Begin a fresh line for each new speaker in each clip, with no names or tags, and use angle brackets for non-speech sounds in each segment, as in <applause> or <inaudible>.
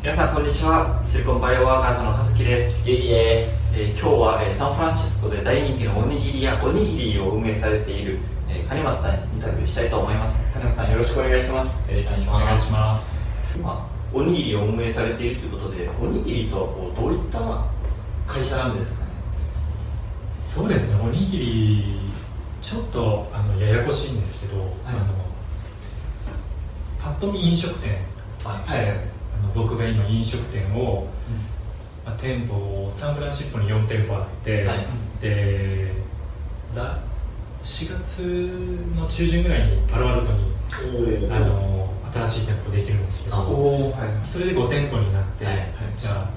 皆さんこんにちは。シリコンバイオワーカーズの和樹です、
ゆうきです。
えー今日は、えーサンフランシスコで大人気のおにぎりやおにぎりを運営されている、えー金松さんにインタビューしたいと思います。金松さんよろしくお願いします。
よろしくお願いします。
お願いします
今おにぎりを運営されているということでおにぎりとはこうどういった会社なんですかね？
そうですね。おにぎりちょっとあのややこしいんですけど、あのパッと見飲食店。
はい。はい
僕が今飲食店を、まあ、店舗サンフランシスコに4店舗あって、
はい。
でら4月の中旬ぐらいにパロアルトに
お
あの新しい店舗できるんですけど
はい。
それで5店舗になって、
はい。
じゃあ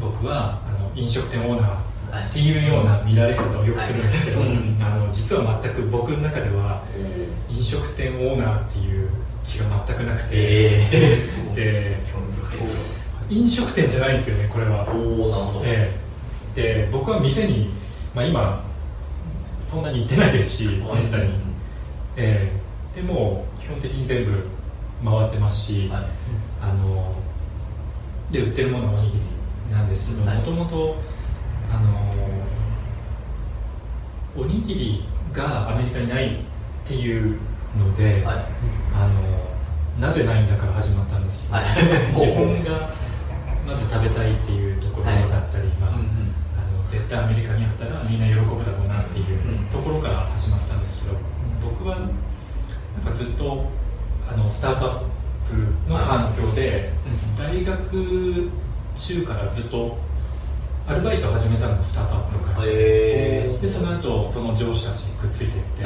僕はあの飲食店オーナー
はい。
っていうような見られ方をよくするんですけど、あの実は全く僕の中では飲食店オーナーっていう気が全くなくて、
え
で
興味深いです
飲食店じゃないんですよねこれは、
おおなるほど。
ええ。で僕は店に、まあ、今そんなに行ってないですしめったに、ええ。でも基本的に全部回ってますし、
はい。
あので売ってるものはおにぎりなんですけど
はい。
もともとあのおにぎりがアメリカにないっていうので、
はい。
あのなぜないんだから始まったんですけど、
はい。<laughs>
自分がまず食べたいっていうところだったり、まあ
うんうん。
あの絶対アメリカにあったらみんな喜ぶだろうなっていうところから始まったんですけど、僕はなんかずっとあのスタートアップの環境で、大学中からずっとアルバイトを始めたのがスタートアップの会社
へー。
でその後その上司たちにくっついていって。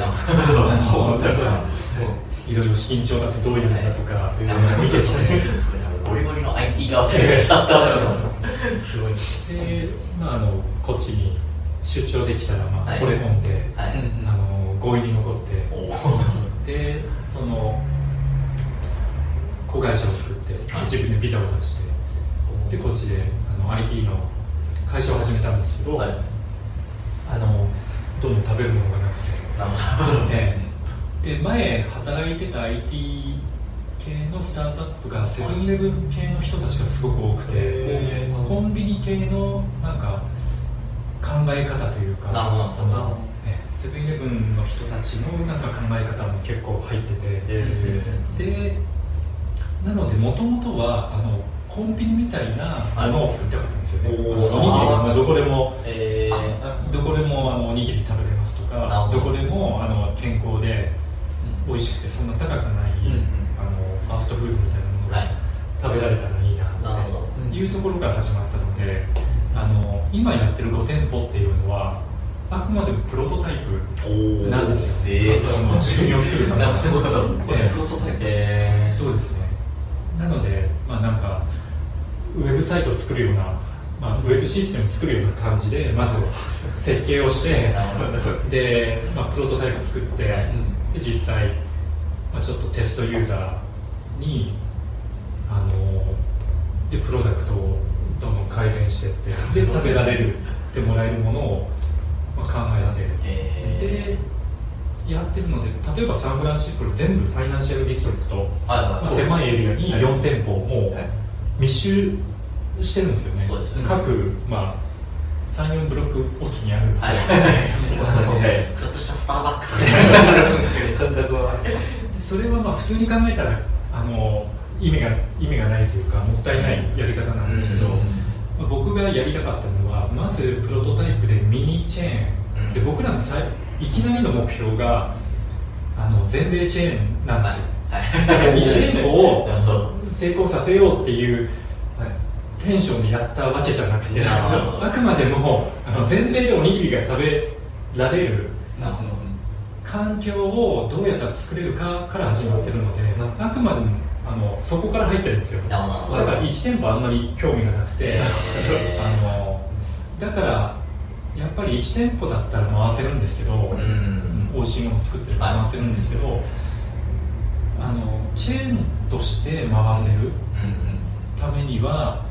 いろいろ資金調達どういうのかとか見てきて。
ゴリゴリの IT 側というかスタートアップの。すごい。
で、まあ、あのこっちに出張できたら、まあ
はい。
これ本で、
はい。
あの合意に残って。でその子会社を作って
はい。
自分でビザを出してでこっちであの IT の会社を始めたんですけど、
はい。
あのどんどん食べるものがなくて、
なるほど。
ええ。で前働いてた IT 系のスタートアップがセブンイレブン系の人たちがすごく多くてコンビニ系のなんか考え方というか
なるほど
セブンイレブンの人たちのなんか考え方も結構入ってて。でなのでもともとはあのコンビニみたいなものを作りたかったんですよね、
お
にぎりがどこでも
えー。
どこでもあのおにぎり食べれますとかど。こでもあの健康で美味しくてそんな高くない、
うんうん。
あのファーストフードみたいなもの
はい。
が食べられたらいいなっていうところから始まったのであの今やってる5店舗っていうのはあくまでもプロトタイプ。なんですよ。
えー、
その収入をするため
プロトタイプ。
え。
そうですね。なのでまあなんかウェブサイトを作るような、まあ、ウェブシステムを作るような感じでまず設計をしてで、まあ、プロトタイプ作って、で実際、まあ、ちょっとテストユーザーにあのでプロダクトをどんどん改善していってで食べられるってもらえるものを、まあ、考えて、
え
でやってるので例えばサンフランシスコで全部ファイナンシャルディストリクト。狭いエリアに4店舗もう
はい
密集してるんですよね、
ね。
各、まあ、34ブロックおきにある
はい。<laughs>
はい。
ちょっとしたスターバックス。<laughs>
感覚は。
それはまあ普通に考えたらあの意味が意味がないというかもったいないやり方なんですけど、
うん。
まあ僕がやりたかったのはまずプロトタイプでミニチェーン、
うん。
で僕らのさいいきなりの目標があの全米チェーンなんですよ、
はい。
1店舗を
なるほど。
成功させようっていうテンションでやったわけじゃなくて <laughs> あくまでもあの全米でおにぎりが食べられる。環境をどうやったら作れるかから始まってるのであくまでもあのそこから入ってるんですよ。だから1店舗あんまり興味がなくて、あのだからやっぱり1店舗だったら回せるんですけど、
うん。
美味しいもの作ってるから回せるんですけど、あのチェーンとして回せる
うん
ためには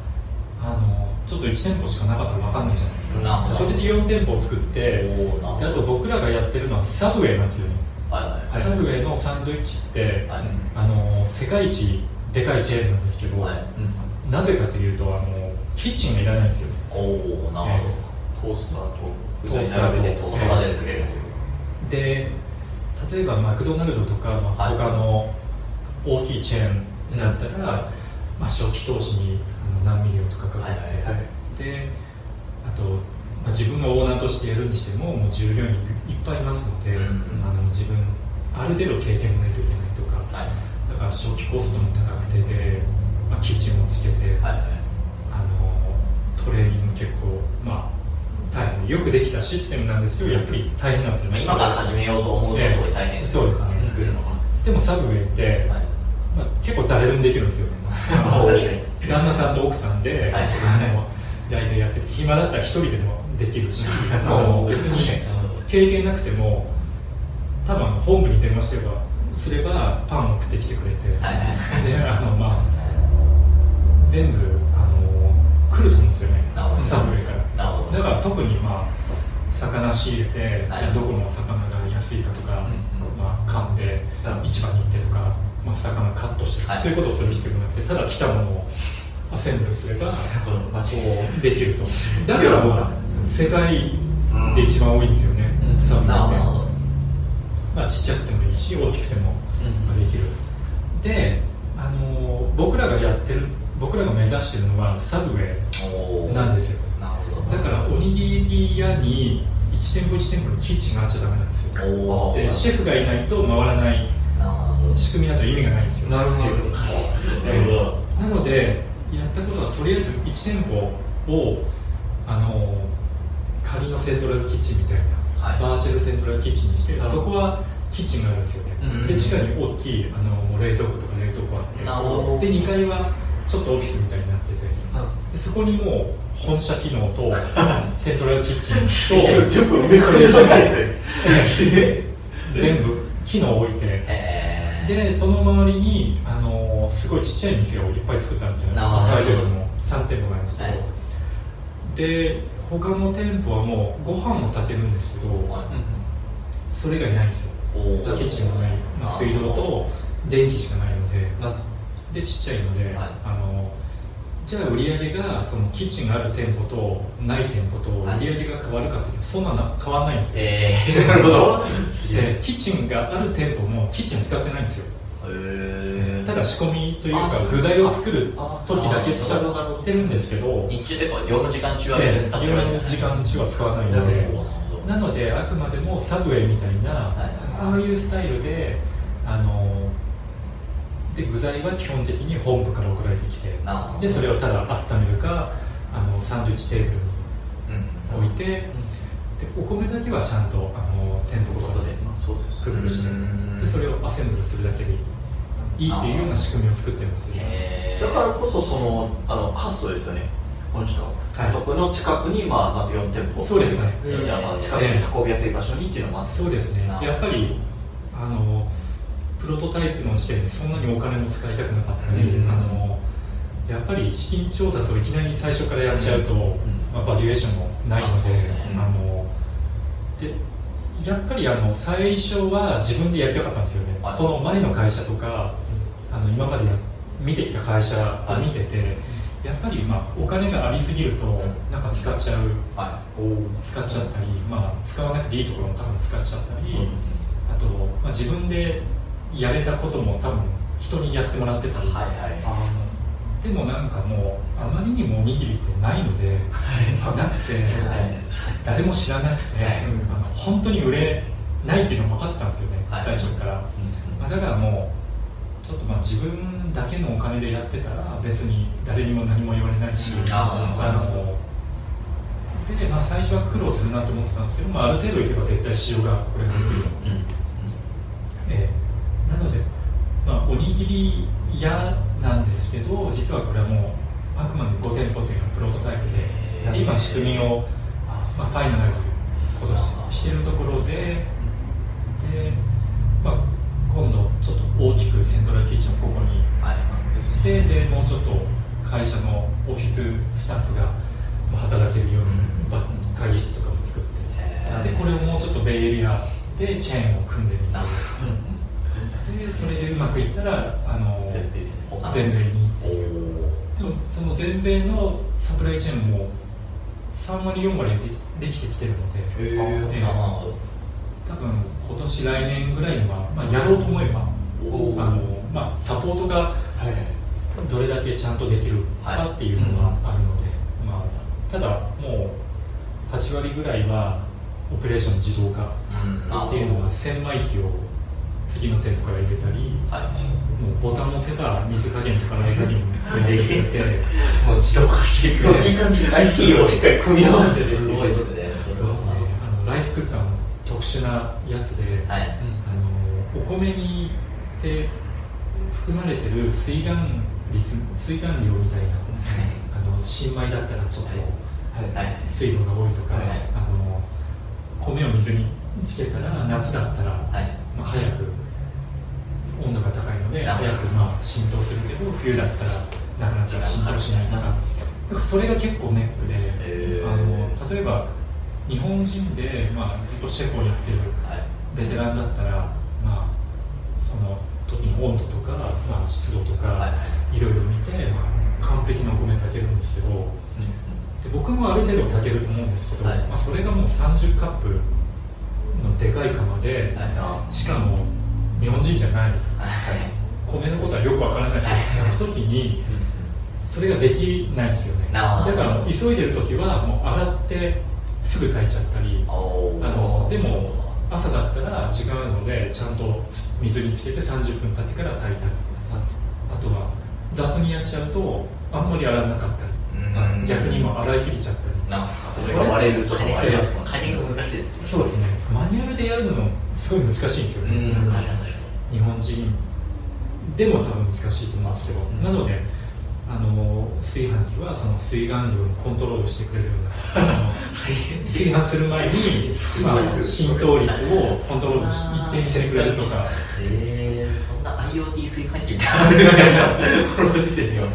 あのちょっと1店舗しかなかったら分かんないじゃないですか。それで4店舗を作ってであと僕らがやってるのはサブウェイなんですよね、
はいはいはい。
サブウェイのサンドイッチって、
はい。
あの世界一でかいチェーンなんですけど、
はい。
もなぜかというとあのキッチンがいらないんですよね。
おおなるほ
トースターと
トースターと
ど大阪で作れるという
で例えばマクドナルドとか、まあ、
はい。
他の大きいチェーンだったら、まあ、初期投資に何ミリオンとかかかって、
はいはい
はい。
であと、まあ、自分がオーナーとしてやるにしてももう従業員いっぱいいますので、
うん
あの自分ある程度経験もないといけないとか
はい。
だから初期コストも高くてで、まあ、キッチンもつけて、
はいはい。
あのトレーニング結構まあ大変よくできたシステムなんですけどやっぱり大変なんですよ。ね
まあ今から始めようと思うとすごい大変
そうですね。
作るのが
でもサブウェイって、
はい
まあ、結構誰でもできるんですよね。旦那さんと奥さんで、
はい。
あの大体やってて暇だったら一人でもできるし <laughs> 別に経験なくても多分本部に電話してればすればパンを送ってきてくれて、
はいはい。
であのまあ全部あの来ると思うんですよね。サブウェイから。だから特にまあ魚仕入れて、
はい。
どこの魚が安いかとか、
うんうん。
まあ、噛んで
うん。
市場に行ってとか、まあ、魚カットして、
はい。
そういうことをする必要がなくてただ来たものをアセンブルすれば
間違いない。
できるとだからまあ世界で一番多いんですよね、
うん。
サブウェイってまあ、ちっちゃくてもいいし大きくてもまあできる、で、あの僕らがやってる僕らが目指してるのはサブウェイなんですよ。だからおにぎり屋に1店舗1店舗にキッチンがあっちゃダメなんですよ。でシェフがいないと回らない仕組みだと意味がないんですよ。
なるほど。
なのでやったことはとりあえず1店舗をあの仮のセントラルキッチンみたいな、
はい。
バーチャルセントラルキッチンにしてそこはキッチンがあるんですよね、
うん
で地下に大きいあの冷蔵庫とか冷凍庫あってで2階はちょっとオフィスみたいになっててでそこにもう本社機能とセントラルキッチンと <laughs> <laughs>
全部
機能を置いてでその周りにあのすごいちっちゃい店をいっぱい作ったんですよね。
なるほど
プライトも3店舗があるんですけど、
はい。
で他の店舗はもうご飯も炊けるんですけどそれ以外ないんですよ。キッチンもない、まあ、水道と電気しかないので。
な
でちっちゃいので、
はい。
あのじゃあ売り上げがそのキッチンがある店舗とない店舗と
はい
売り上げが変わるかっていうとそんなの変わらないんですよ、
え
なるほど。
でキッチンがある店舗もキッチン使ってないんですよ。
ーへー
ただ仕込みというか具材を作る
あ
時だけ使ってるんですけど。
日中で業務時間中は別に使ってない
時間中は使わないので。
な
のであくまでもサブウェイみたいな、
い。
ああいうスタイルであので具材は基本的に本部から送られてきてでそれをただ温めるかあのサンドイッチテーブル
うん。
に置いて、でお米だけはちゃんとあの店舗ごとで
そうです
工夫して
うん。
でそれをアセンブルするだけでいい。っていうような仕組みを作ってるんですよ。ね
だからこそそのあのカストですよね。この人
は。い。
そこの近くに、まあ、まず4店舗。
そうですね。
いやまあ近くに運びやすい場所にっていうのもあって。
そうですね。
な
やっぱりあのプロトタイプの時点でそんなにお金も使いたくなかったり、
うん。
あのやっぱり資金調達をいきなり最初からやっちゃうと、
ん。
まあ、バリエーションもないので
あ
のでやっぱりあの最初は自分でやりたかったんですよね、
はい
その前の会社とかあの今までや見てきた会社を見てて、やっぱり、まあ、お金がありすぎると、
ん。
なんか使っちゃう。
は
使っちゃったり、まあ、使わなくていいところも多分使っちゃったり、
い
あと、まあ、自分でやれたことも多分人にやってもらってたり、
はいはい。
でもなんかもうあまりにもおにぎりってないので、なくて、
はい。
誰も知らなくて、
はい。
あの本当に売れないっていうのが分かったんですよね、
はい。
最初から、まあ、だからもうちょっとまあ自分だけのお金でやってたら別に誰にも何も言われないし、
うん。あ
あので、まあ、最初は苦労するなと思ってたんですけど、まあ、ある程度いけば絶対塩がこれができる、ええなので、まあ、おにぎり屋なんですけど実はこれはもうあくまで5店舗というのはプロトタイプで今仕組みを、まあ、ファイナライズことししてるところでで、まあ、今度ちょっと大きくセントラルキッチンをここに
はい。
してでもうちょっと会社のオフィススタッフがまあ働けるように、
うん
ば会議室とかも作ってでこれをもうちょっとベイエリアでチェーンを組んでみて
なる
でそれでうまくいったらあの
全米で
ほど
全米に
おー。
でもその全米のサプライチェーンも3割4割でできてきてるので、ええ。
なるほど
多分今年来年ぐらいには、まあ、やろうと思えば
お
あの、まあ、サポートが
はい
どれだけちゃんとできるかっていうのがあるので、まあ、ただもう8割ぐらいはオペレーション自動化っていうのが千枚機を次の店舗から入れたり
はい。
もうボタンを押せば水加減とかライ加減をやってくれて
もう自動化していく
すごいいい感じに IT をしっかり組み合わせて。
すごいですね。
あのライスクッカーの特殊なやつで、
はい。
あのお米にで含まれてる水含率水含量みたいなあの新米だったらちょっと、
はい。はい。
水分が多いとか、
はい。
あの米を水につけたら夏だったら、
はい。
まあ、早く温度が高いので早くまあ浸透するけど冬だったらなかなか浸透しないとかだからそれが結構ネックで、
へー。
あの例えば日本人で、まあ、ずっとシェフをやってる
はい。
ベテランだったら、まあ、その時の温度とか、まあ、湿度とか、
はい
い、ろいろ見て、まあ、完璧なお米炊けるんですけどで僕もある程度炊けると思うんですけど、
はい。
まあ、それがもう30カップのでかい釜で、
はい。
しかも日本人じゃない。
はい。
米のことはよくわからないけど
はい
炊く時にそれができないんですよね。だから急いでる時はもう洗ってすぐ炊いちゃったりあのでも朝だったら時間あるのでちゃんと水につけて30分経ってから炊いたり。ああとは雑にやっちゃうとあんまり洗わなかったり。逆にも洗いすぎちゃったり。
なんか
それが割れるとかもありますもんね。
加減が難しいですね。
そうですね。マニュアルでやるのもすごい難しいんですよ
う
ね、日本人でも多分難しいと思うんですけど、
うん。
なのであの炊飯器はその水含量をコントロールしてくれるような <laughs> 炊飯する前に、まあ、浸透率をコントロールし一定にしてくれるとか。
にえーそんな IoT 炊飯器みたいな。このご時世には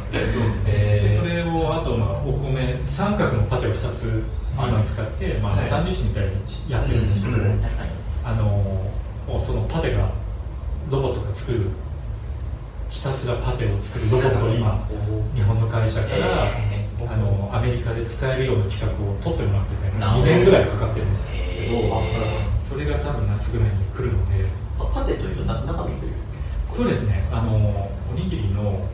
でそれをあと、まあ、お米三角のパテを2つ今使って、まあ、サンドイッチみたいにやってるんですけど、あのそのパテがロボットが作るひたすらパテを作るロボットを今日本の会社から、
えー。
あのアメリカで使えるような企画を取ってもらってて2
なるほど。
年ぐらいかかってるんです。けど、
え
それが多分夏ぐらいに来るので。
パテというとな中身という？
そうですね。あのおにぎりの、こ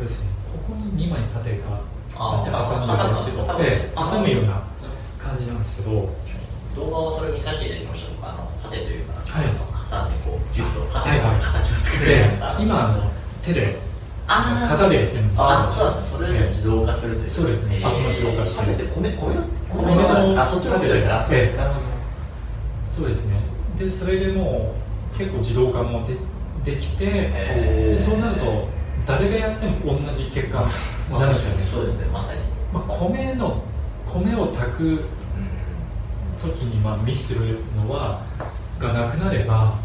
れですね。ここに2枚パテが挟むんですけど
挟む
ような感じなんですけど。
動画をそれを見させていただきました僕あのパテというか、
はい。
挟んでこうギュッと形を作
今あの手で型でやってるんですけど。
あそうです。ねそれ自動化するという
そうですね
えー
あもう自動化して。
て米米の
米の
あそっちのですねあそう
ですね。でそれでもう結構自動化もでできて、
えー。
でそうなると誰がやっても同じ結果になるんですよね、
そうですねまさに。
まあ、米の米を炊く
うん
時にまあミスするのはがなくなれば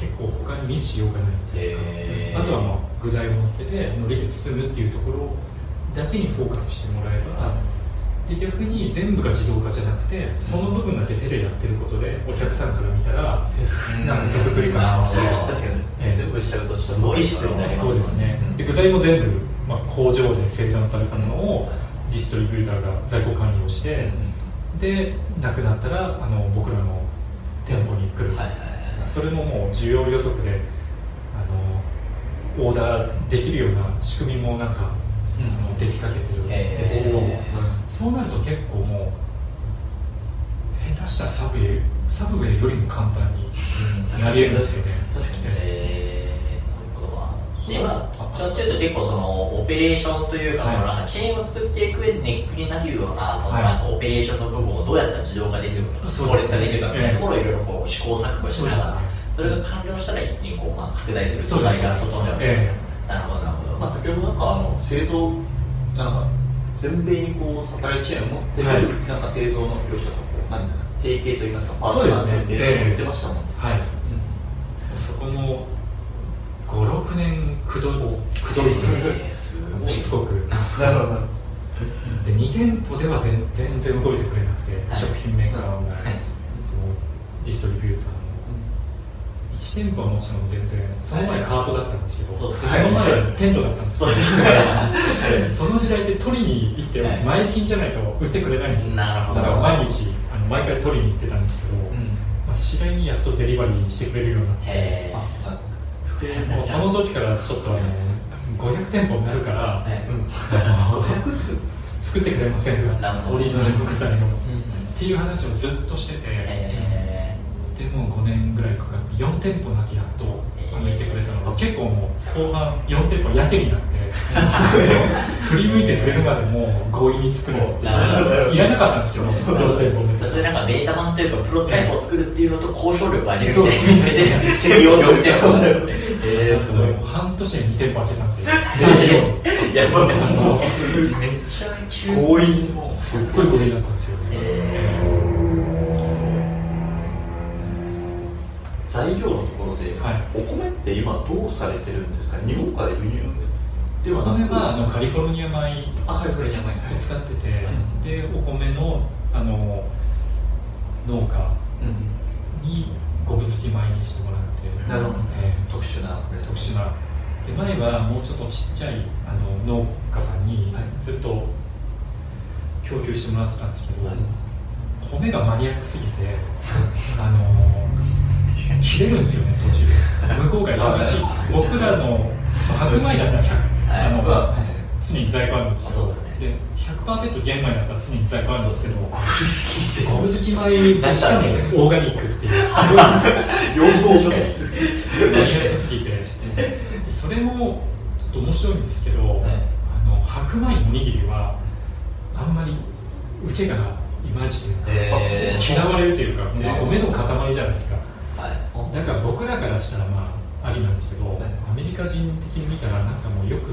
結構他にミスしようがないっていうか、
へー。
あとはまあ具材を乗っけて海苔で包むっていうところだけにフォーカスしてもらえばで逆に全部が自動化じゃなくてその部分だけ手でやってることでお客さんから見たらなんか手作り感。
な
確かに、
ええ。
全部しちゃうとちょっとになります
そうですね、で具材も全部、まあ、工場で生産されたものをディストリビューターが在庫管理をして、でなくなったらあの僕らの店舗に来る、
はいはいはい
それももう需要予測であのオーダーできるような仕組みもなんか、あのできかけてるんですけど、
え
そうなると結構もう下手したらサブウェイサブウェイよりも簡単になり得るんですよね。
確かに。
えーなるほどな今ちょっというと結構そのオペレーションというか、
はい。
そのなんかチェーンを作っていく上でネックになるようなその
はい
なんかオペレーションの部分をどうやったら自動化できるか効率化できるかみたいな
ええ
ところをいろいろこう試行錯誤しながらそ,、れが完了したら一気にこう、まあ、拡大する
そうです
土台が整
え
なるほどなるほど、
まあ、先ほどなんかあの製造なんか全米にこうサプライチェーンを持ってる、
はい。
なんか製造の業者とこう何ですか提携といいますかパー
そうですね。
トナーっていうのを言ってましたもんね、
はい。そこも56年くどくどい
えーす。ごい
しつこく
なるほど。
で2店舗では全全然動いてくれなくて、
はい。
食品メーカーも、
はい。
そのディストリビューターも1店舗はもちろん全然その前カートだったんですけど、
そうです
その前テントだったんです
そうですね
でその時代って取りに行って
はい。
前金じゃないと売ってくれないんですよ。
なるほど。
だから毎日あの毎回取りに行ってたんですけど、まあ、次第にやっとデリバリーしてくれるようになってその時からちょっとあの500店舗になるから、作ってくれませんかオリジナルの具材を、
うん。
っていう話をずっとしてて、
へ
でもう5年ぐらいかかって4店舗だけやっとあのいてくれたのが結構もう後半4店舗やけになって <laughs> 振り向いてくれるまでもう強引に作るっていういらなかったんですけど4店舗目。
それなんかベータ版というかプロトタイプを作るっていうのと交渉力を上げる
そう
みたいで専用4店舗。えー、すごい
もう半年で2店舗開けたんですよ。<laughs>
いや <laughs> もう。
もう。
めっちゃ急。
強引。も
すっごいトレだった
材料のところで、
はい。
お米って今どうされてるんですか？日本から輸入では
お米
なく
はあのカリフォルニア米
あカリフォルニア米。
を使ってて、でお米のあの農家
うん。
に五分付き米にしてもらって、
なるほど
え
特殊な
ー特殊な。で前はもうちょっとちっちゃいあの農家さんに
はい。
ずっと供給してもらってたんですけど、
はい。
米がマニアックすぎて <laughs> あの切れるんですよね。途中で向こうが忙しい僕らの白米だったら100、
はい
あの
は
常に在庫あるんですけどで100%玄米だったら常に在庫あるんですけど昆布好き米
出し
しかも
たね
オーガニックっていうすごい
両方
確かに
マニアックすぎて <laughs> でそれもちょっと面白いんですけど、
はい
あの白米のおにぎりはあんまり受けがいまいちというか、
えー。
嫌われるというか、
えー
米の塊じゃないですか
はい。
だから僕らからしたらまあありなんですけど、
はい。
アメリカ人的に見たらなんかもうよく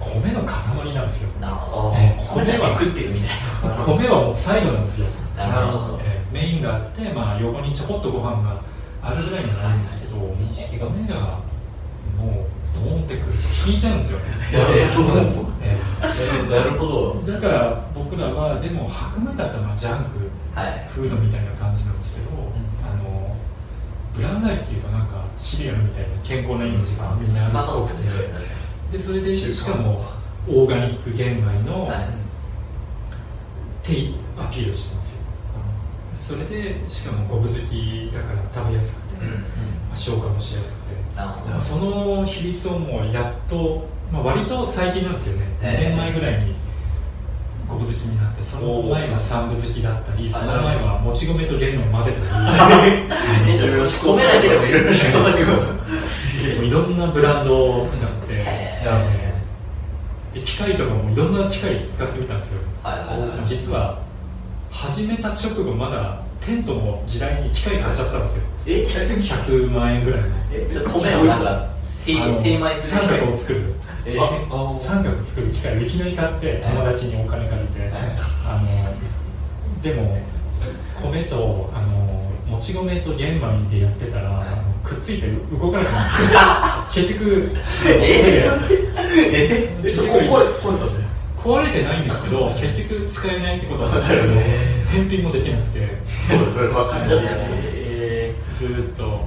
米の塊なんですよ。
なるほど。
えー
これだけ食ってるみたいな。
米はもう最後なんですよ。
なるほど
えーメインがあって、まあ、横にちょこっとご飯があるぐらいにはなるんですけど、
認識が
米がもうドーンってくると引いちゃうんですよね、<laughs>
えーそうなの
え
なるほど。
ーだから僕らはでも白米だったらまあジャンク
はい。
フードみたいな感じなんですけど、あのブラウンライスっていうとなんかシリアルみたいな健康なイメージがみんな
また
多くてでそれでしかもオーガニック玄米の
はい
手アピールしてますよ。それでしかも五分好きだから食べやすくて、まあ消化もしやすくて。その比率をもうやっと、まあ、割と最近なんですよね、
ええ。
2年前ぐらいに五分好きになってその前が三分好きだったり
あ
その前はもち米と玄米を混ぜたり。<laughs> <laughs>
米だけでもいろいろ試行錯誤
いろんなブランドを使って、
へえ
えーで機械とかもいろんな機械使ってみたんですよ。
はいはいはい
実は始めた直後まだテントの時代に機械買っちゃったんですよ。
え
？100万円ぐらいの。
米をなんか精米する
三角を作る。
え
ああ
三角作る機械をいきなり買って友達にお金借りて、あのでも米とあのもち米と玄米でやってたら、あのくっついて動かなくなって <laughs> 結局
え
ええそこ壊れ壊れたんです？
壊れてないんですけど結局使えないってことになって
へ
返品もできなくて。
そうですそれ分かっちゃった
え
ずーっと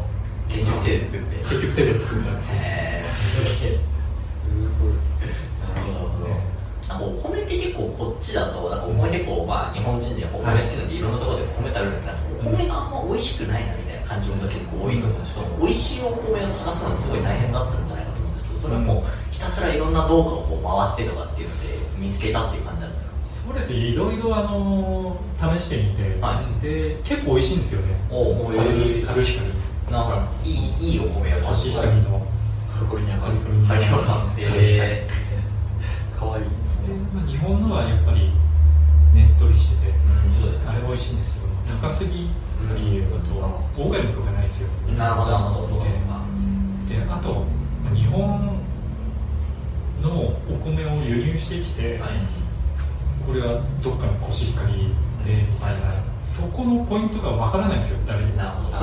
手で作って
結局手で作った
へえすげえ。なるほど。なんかお米って結構こっちだとなんかお米結構まあ日本人でお米好きなんでいろんなところで米食べるんですけどお米があんま美味しくないなみたいな感じの結構多いと思うんですけど美味しいお米を探すのにすごい大変だったんじゃないかと思うんですけどそれはもうひたすらいろんな農家をこう回ってとかっていうので見つけたっていう感じなんですか？
そうですね。いろいろあの試してみて、
はい。
で結構美味しいんですよね。
おおもう
カルカルシカル
なんかいいいいお米を
コシヒカリの
カリフォルニア
カリフォルニア
ハリオがえ
かわいい
日本のはやっぱりねっとりしててあれ美味しいんですよ。高すぎたりだとオーガニックがないんですよ。
なるほどなるほどそうか。
であとまあ日本のお米を輸入してきて、
はい。
これはどっかのコシヒカリでみたいな、そこのポイントがわからないんですよ誰に
るほど。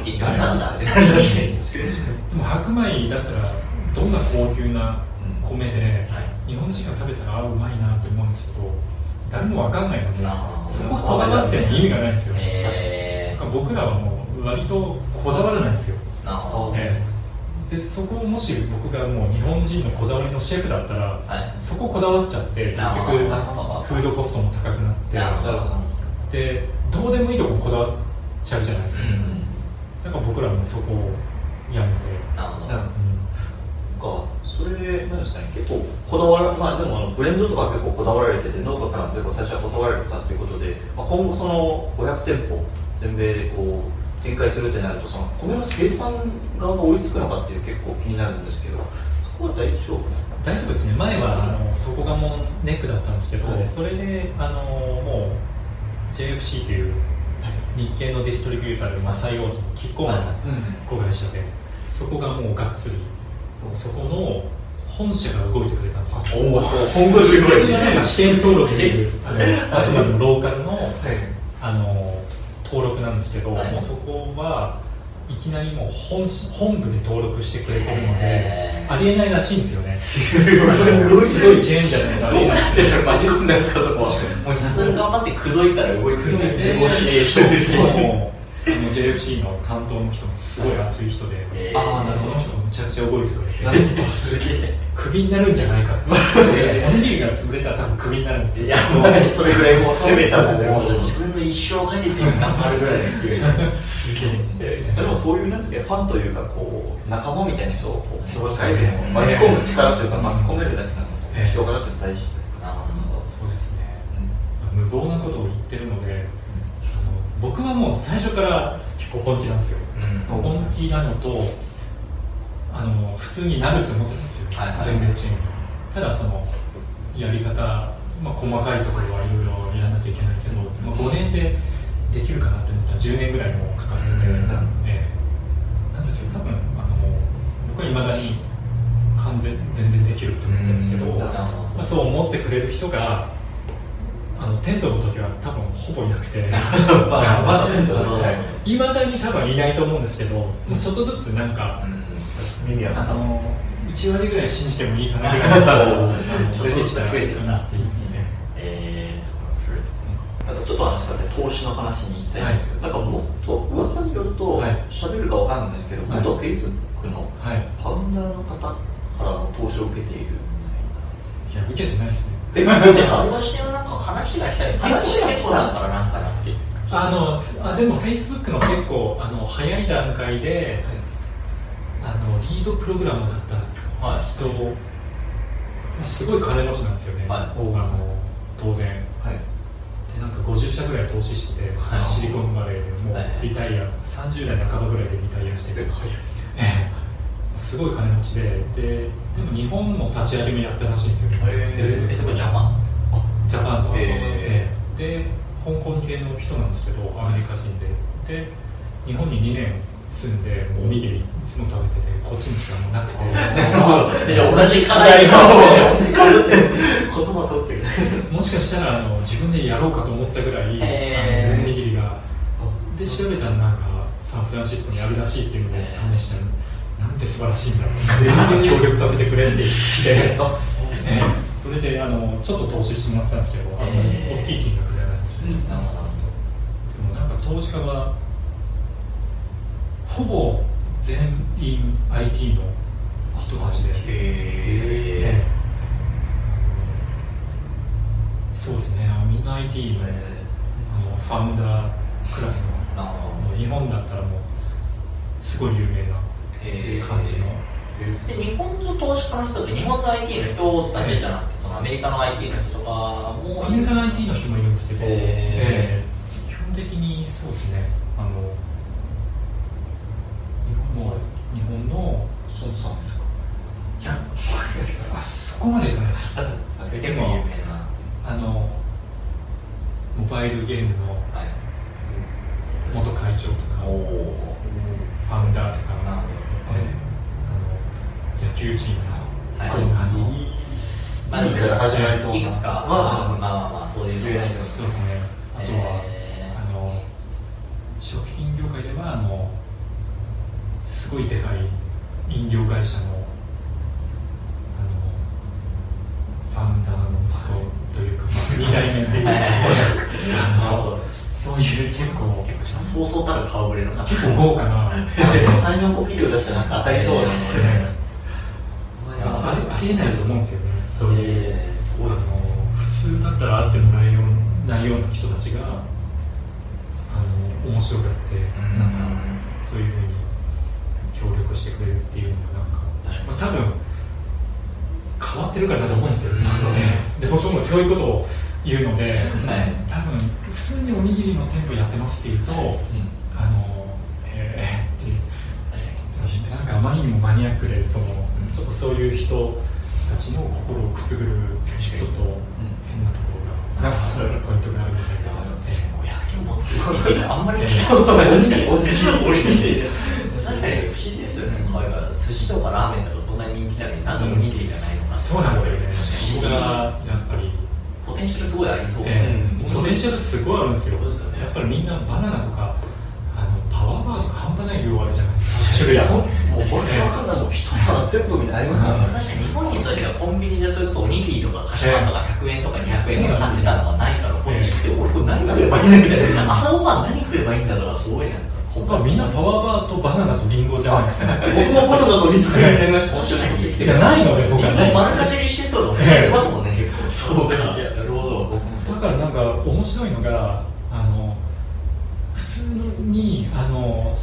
って言なんだ？って確かに。
でも白米だったらどんな高級な米で、
はい。
日本人が食べたらあうまいなと思うんですけど誰もわかんないのでそここだわっても意味がないんですよ、
え
だ。から僕らはもう割とこだわらないんですよ、
ー、なるほど。
ええ。でそこをもし僕がもう日本人のこだわりのシェフだったら
はい。
そそここだわっちゃって結局フードコストも高くなって。でどうでもいいとここだわっちゃうじゃないですか、うん、だから僕らもそこをやめて。なるほど、
うん、それでなんですかね結構こだわらまあでもあのブレンドとか結構こだわられてて農家からも結構最初は断られてたっていうことで、まあ、今後その500店舗全米でこう展開するってなるとその米の生産側が追いつくのかっていう結構気になるんですけどそこは大丈夫？
大丈夫ですね。前はあのそこがもうネックだったんですけど、はい、それであのもう JFC という日系のディストリビューターでマサイオートキッコーマンの子会社で、そこがもうがっつり。そこの本社が動いてくれたんですよ。おお、本部すごい。支店登録できる、あの、あくまでもローカルの、はい、あの、登録なんですけど、はい、もうそこはいきなりもう本本部で登録してくれてるので、ありえないらしいんですよね。すごいすごいチェーンじゃないと。
どうやってそれ巻き込んだんですか、そこは。もうひたすら頑張って口説いたら動いてくれて、も
うあの JFC の担当の人もすごい熱い人で、えー、ああなるほど。むちゃくちゃ覚えてくれてすげえ。クビになるんじゃないかって。おにぎりが潰れたら多分クビになるんで。いやもう
それぐらいもう攻めたんですよ自分の一生かけて頑張るぐらいの勢いすげ
え。でもそういうなんですかファンというかこう仲間みたいな人をこう巻き込む力というか巻き込めるだけなの人柄って大事ですなるほど。
そうですね、無謀なことを言ってるので僕はもう最初から結構本気なんですよ、うん、本気なのとあの普通になると思ってたんですよ、はいはい、全米チーム。ただそのやり方、まあ、細かいところはいろいろやらなきゃいけないけど、まあ、5年でできるかなって思ったら10年ぐらいもかかってて、うん、えー、なんですよ。多分あの僕はいまだに完全全然できると思ってるんですけど、うん、まあ、そう思ってくれる人があのテントの時は多分ほぼいなくて。ま <laughs> あ、まだテントな。んでい。まだに多分いないと思うんですけど、もうちょっとずつなんか、うん、あの1 <laughs> 割ぐらい信じてもいいかなぐらいだったら出てきたら増えてるなっていう、ね、え
ー、なんかちょっと話変わって投資の話に行きたいんですけど、はい、なんかもっと噂によると喋、はい、るかわかんないですけど、はい、元フェイスブックのファウンダーの方からの投資を受けている
いや受けてないですね。
え、私は話がしたい。話が来たからなんかなって。
あのあでもフェイスブックの結構あの早い段階で、はい、あのリードプログラムだった人、はい、すごい金持ちなんですよね、はい、オーガンも当然、はい、でなんか50社ぐらい投資して、はい、シリコンバレーでもうリタイア、30代半ばぐらいでリタイアして、はい、すごい金持ちでででも日本の立ち上げもやったらしいんですよね。
えー、ジャパン
ジャパンと、えー、で香港系の人なんですけどアメリカ人で。で日本に2年住んでおにぎりいつも食べててこっちに来たらもうなくて。
じゃ同じ課題。が <laughs> 言
葉取って
る。もしかしたらあの自分でやろうかと思ったぐらい、えー、おにぎりが。で調べたらなんかサンフランシスコにあるらしいっていうので試したらなんて素晴らしいんだろう。協力させてくれって言って、えー、それであのちょっと投資してもらったんですけど、あんまり大きい金額じゃないですけど、でもなんか投資家はほぼ全員 IT の人たちで、え。ー、そうですね。みんな IT のあのファウンダークラスの日本だったらもうすごい有名な感じの。
で日本の投資家の人って日本の IT の人だけじゃなくて、アメリカの IT の人とかも
アメリカの IT の人もいるんですけど、えー、基本的にそうですねあの日本の日本の
そうですか。
いやあそこまでいかないです。
結構有名な。
あのモバイルゲームの元会長とか、ファウンダーとか、なるほど。野球チームの、はい、あの、
まあ、から始まりそういくつ
か、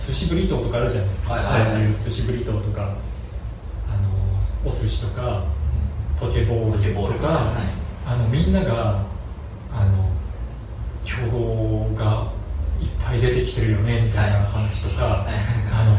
寿司
ブリトーとかあるじゃないですか。はいはい。はい、寿司ブリトーとか。あのお寿司とかポケボールとか、はい、あのみんながあの競合がいっぱい出てきてるよねみたいな話とか、はい、あの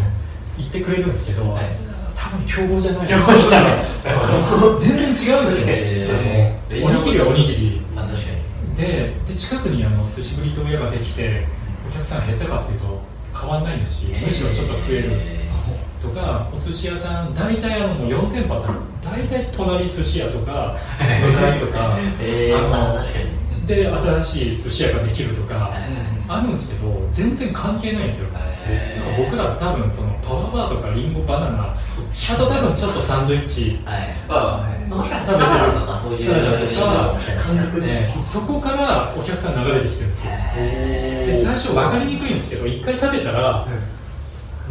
言ってくれるんですけど、はい、多分競合じゃない。
競合じゃない。<laughs>
全然違うんですよ、えー、おにぎりはおにぎり、
まあ、確かに。
でで近くにあの寿司ぶりと屋ができてお客さん減ったかっていうと変わんないですし、むしろちょっと増える、えー、とかお寿司屋さん大体あのもう4店舗あったら大体隣寿司屋とか向かいとか、<laughs>
えー、あ
で新しい寿司屋ができるとか、あるんですけど全然関係ないんですよ、なんか僕ら多分そのパワーバーとかリンゴバナナあと多分ちょっとサンドイッチ、
はい。あもしかしたらサラダとかそういう
感覚で。そこからお客さん流れてきてるんです。よで最初分かりにくいんです。けど一回食べたら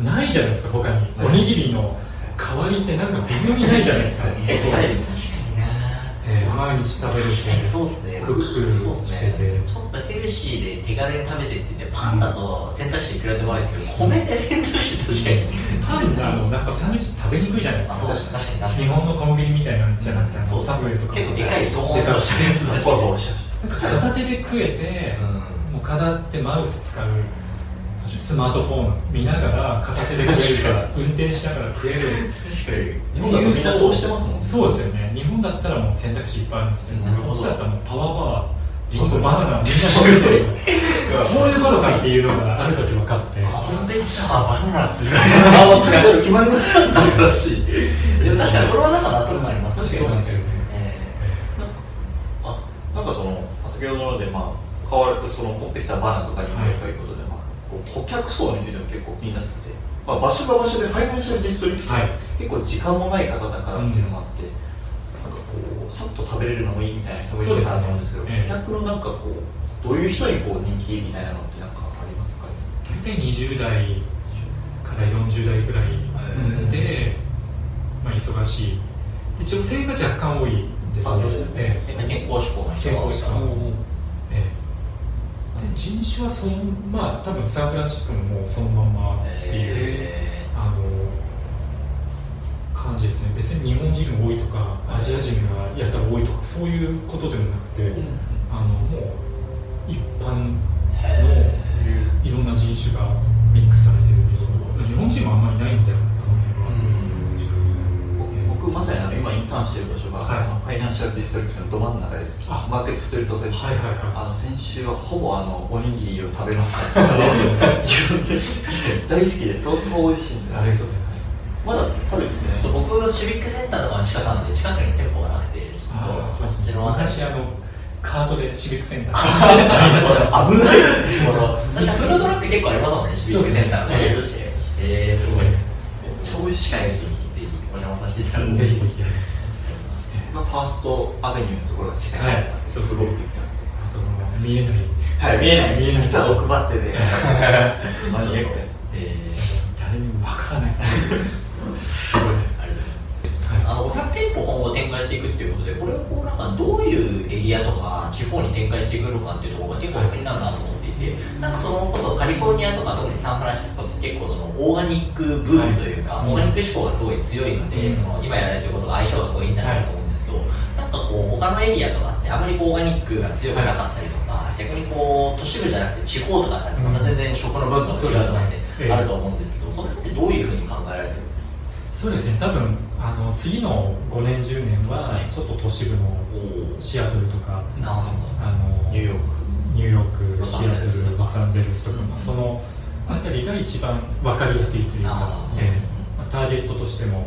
ないじゃないです。か他におにぎりの代わりってなんか微妙にないじゃないです。かえー、毎日食べるって
そうですね。
クックしてて、
ちょっとヘルシーで手軽に食べてって言ってパンだと選択肢いくらでもあるけど米で選択肢確かに。
パンがもうなんかサンドイッチ食べにくいじゃないですか。
確かに確かに
日本のコンビニみたいなんじゃなくて、うん、
そう
サブウェイとか
結構でかいドーンとしたやつだし。
片手で食えて、うん、もう片手マウス使うスマートフォン見ながら片手で食えるから運転しながら食える。
日本だとみんなそうしてますもん
そうですよね。日本だったらもう選択肢いっぱいあるんですけどこっちだったらもうパワーバーリンゴバナナみんな食べてる <laughs> そういうことかっていうのがある時分かって。
本当にさバナナって
あ決まりました。
らしいでも確かにそれはなんか納得あります。
そうなんですよね
あなんかその先ほどのでまあ変わるとその持ってきたバナナとかにもということで、まあ、顧客層についても結構気になってて。まあ、場所が場所でファイナンシャルディストリクト、はい、結構時間もない方だからっていうのもあって、うん、なんかこうさっと食べれるのもいいみたいな人もいるかなと思うんですけど、ね、客のなんかこうどういう人にこう人気みたいなのってなんかありますかね。
大体20代から40代ぐらいで、まあ、忙しい。で女性が若干多いですね、
ええ、健康志向の人が多い
人種はそのまあ多分サンフランシスコももうそのまんまっていう、えー、あの感じですね。別に日本人が多いとかアジア人がやったら多いとかそういうことでもなくて、うん、あのもう一般のいろんな人種がミックスされてる日本人もあんまりいないんだよ
僕まさにあの今インターンしてる場所が、はい、ファイナンシャルディストリクトのど真ん中でマーケットストリートセンター、はいはいはい、あの先週はほぼあのおにぎりを食べました。<laughs> <laughs> 大好きで相当美味しいんで。
ありがとうございます。
まだ食べてね
そう僕シビックセンターとかの近くなんで近くに店舗がなくてちょっとそっちの
私あのカートでシビックセンター。
危ない。<laughs>
確かフードトラック結構ありますもんねシビックセンターえー、すごい。超美味しいお邪魔させていただいてぜひぜひ
まあ、ファーストアベニューのところが近いはい、すごく行ってます
その見えない
はい見えない。見えない。実は奥張ってて
マジで、えー、誰にもわからない。すごい
あの500店店舗今後展開していくっていうことでこれをこうなんかどういうエリアとか地方に展開していくのかっていうところが結構気になるなと思っていてなんかそのこそカリフォルニアとか特にサンフランシスコって結構そのオーガニックブームというか、
はい。
オーガニック志向がすごい強いので、
うん。
その今やられてることが相性がすごいいいんじゃないかと思うんですけど、なんかこう他のエリアとかってあまりオーガニックが強くなかったりとか、逆にこう都市部じゃなくて地方とかってまた全然食の文化が違うとかってあると思うんですけど、それってどういうふうに考えられてるんですか？
そうですね。多分あの次の5年10年は
はい。
ちょっと都市部のシアトルとかあの
ニューヨーク
ニューヨークシアト
ゼル
ロサンゼルスとか、
うん。
まあその辺りが一番分かりやすいというかええ。まあ、ターゲットとしても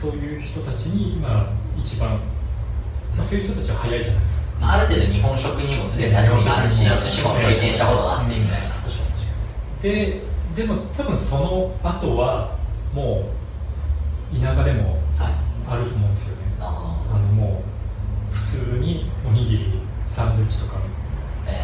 そういう人たちに今一番、まあ、そういう人たちは早いじゃないですか。
まあ、ある程度日本食にもすでに馴染みがあるし、寿司も経験したことがあってみたいな。
ででも多分その後はもう田舎でも
はい。
あると思うんですよね。
あ
あのもう普通におにぎりサンドイッチとか